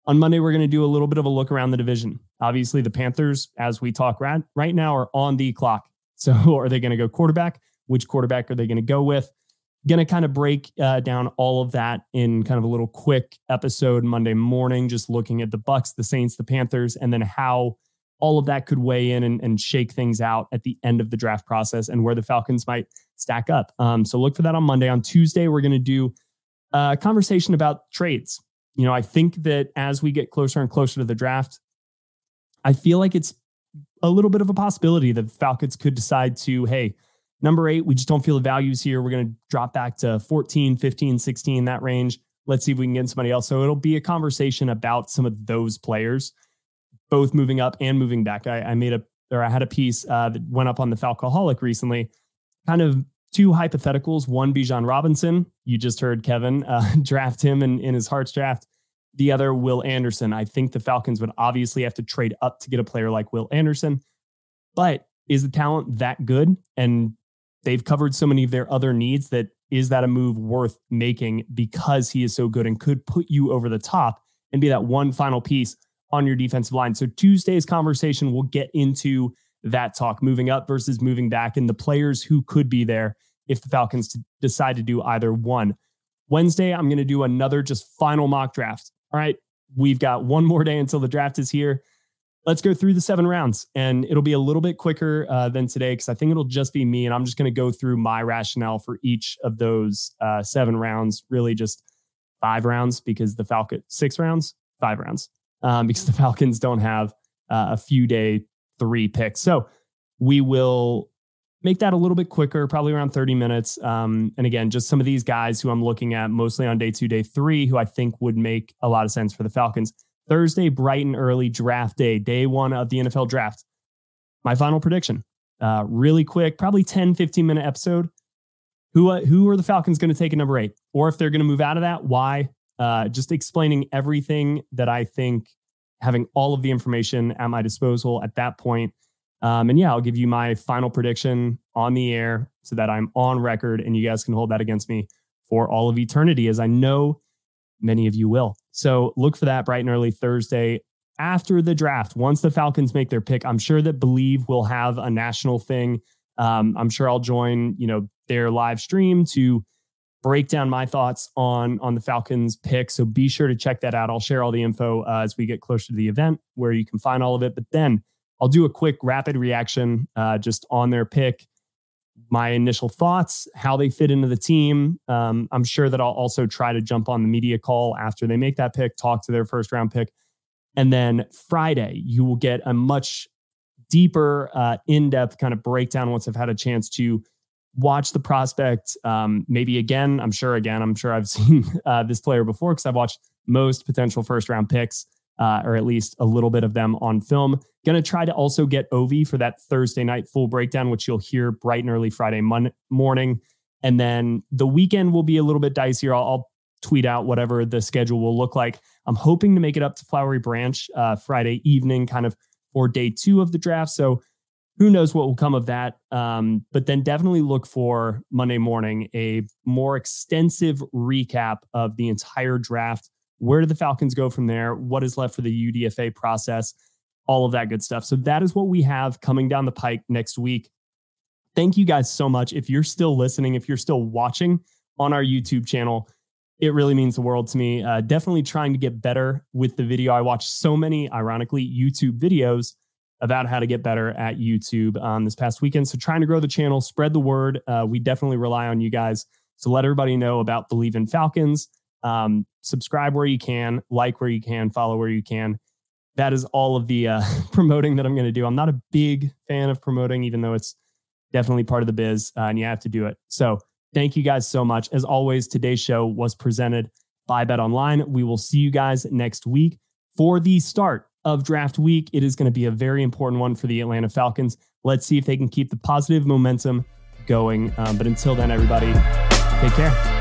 On Monday, we're going to do a little bit of a look around the division. Obviously, the Panthers, as we talk right, right now, are on the clock. So, are they going to go quarterback? Which quarterback are they going to go with? Going to kind of break uh, down all of that in kind of a little quick episode Monday morning, just looking at the Bucs, the Saints, the Panthers, and then how all of that could weigh in and, and shake things out at the end of the draft process and where the Falcons might stack up. Um, so look for that on Monday. On Tuesday, we're going to do a conversation about trades you know, I think that as we get closer and closer to the draft, I feel like it's a little bit of a possibility that Falcons could decide to, hey, number eight, we just don't feel the values here. We're going to drop back to 14, 15, 16, that range. Let's see if we can get somebody else. So it'll be a conversation about some of those players, both moving up and moving back. I, I made a, or I had a piece uh, that went up on the Falcoholic recently, kind of two hypotheticals. One, Bijan Robinson. You just heard Kevin uh, draft him in, in his Hearts draft. The other, Will Anderson. I think the Falcons would obviously have to trade up to get a player like Will Anderson. But is the talent that good? And they've covered so many of their other needs that is that a move worth making because he is so good and could put you over the top and be that one final piece on your defensive line. So Tuesday's conversation will get into that talk, moving up versus moving back, and the players who could be there if the Falcons decide to do either one. Wednesday, I'm going to do another just final mock draft. All right, we've got one more day until the draft is here. Let's go through the seven rounds, and it'll be a little bit quicker uh, than today because I think it'll just be me, and I'm just going to go through my rationale for each of those uh, seven rounds. Really, just five rounds because the Falcon six rounds, five rounds um, because the Falcons don't have uh, a few day three picks. So we will make that a little bit quicker, probably around 30 minutes. Um, and again, just some of these guys who I'm looking at mostly on day two, day three, who I think would make a lot of sense for the Falcons. Thursday, bright and early draft day, day one of the NFL draft. My final prediction, uh, really quick, probably 10, 15 minute episode. Who, uh, who are the Falcons going to take at number eight? Or if they're going to move out of that, why? Uh, just explaining everything that I think having all of the information at my disposal at that point. Um, and yeah, I'll give you my final prediction on the air so that I'm on record and you guys can hold that against me for all of eternity, as I know many of you will. So look for that bright and early Thursday after the draft. Once the Falcons make their pick, I'm sure that Bleav will have a national thing. Um, I'm sure I'll join, you know, their live stream to break down my thoughts on on the Falcons pick. So be sure to check that out. I'll share all the info uh, as we get closer to the event where you can find all of it. But then I'll do a quick rapid reaction uh, just on their pick, my initial thoughts, how they fit into the team. Um, I'm sure that I'll also try to jump on the media call after they make that pick, talk to their first round pick. And then Friday, you will get a much deeper, uh, in depth kind of breakdown once I've had a chance to watch the prospect um, maybe again. I'm sure again, I'm sure I've seen uh, this player before because I've watched most potential first round picks, uh, or at least a little bit of them on film. Going to try to also get Ovi for that Thursday night full breakdown, which you'll hear bright and early Friday mon- morning. And then the weekend will be a little bit dicier. I'll, I'll, tweet out whatever the schedule will look like. I'm hoping to make it up to Flowery Branch uh, Friday evening, kind of for day two of the draft. So who knows what will come of that. Um, but then definitely look for Monday morning a more extensive recap of the entire draft. Where do the Falcons go from there? What is left for the UDFA process? All of that good stuff. So that is what we have coming down the pike next week. Thank you guys so much. If you're still listening, if you're still watching on our YouTube channel, it really means the world to me. Uh, definitely trying to get better with the video. I watch so many, ironically, YouTube videos about how to get better at YouTube um, this past weekend. So trying to grow the channel, spread the word. Uh, we definitely rely on you guys to let everybody know about Bleav in Falcons. Um, subscribe where you can, like where you can, follow where you can. That is all of the uh, promoting that I'm going to do. I'm not a big fan of promoting, even though it's definitely part of the biz uh, and you have to do it. So thank you guys so much. As always, today's show was presented by Bet Online. We will see you guys next week for the start of draft week. It is going to be a very important one for the Atlanta Falcons. Let's see if they can keep the positive momentum going. Um, but until then, everybody, take care.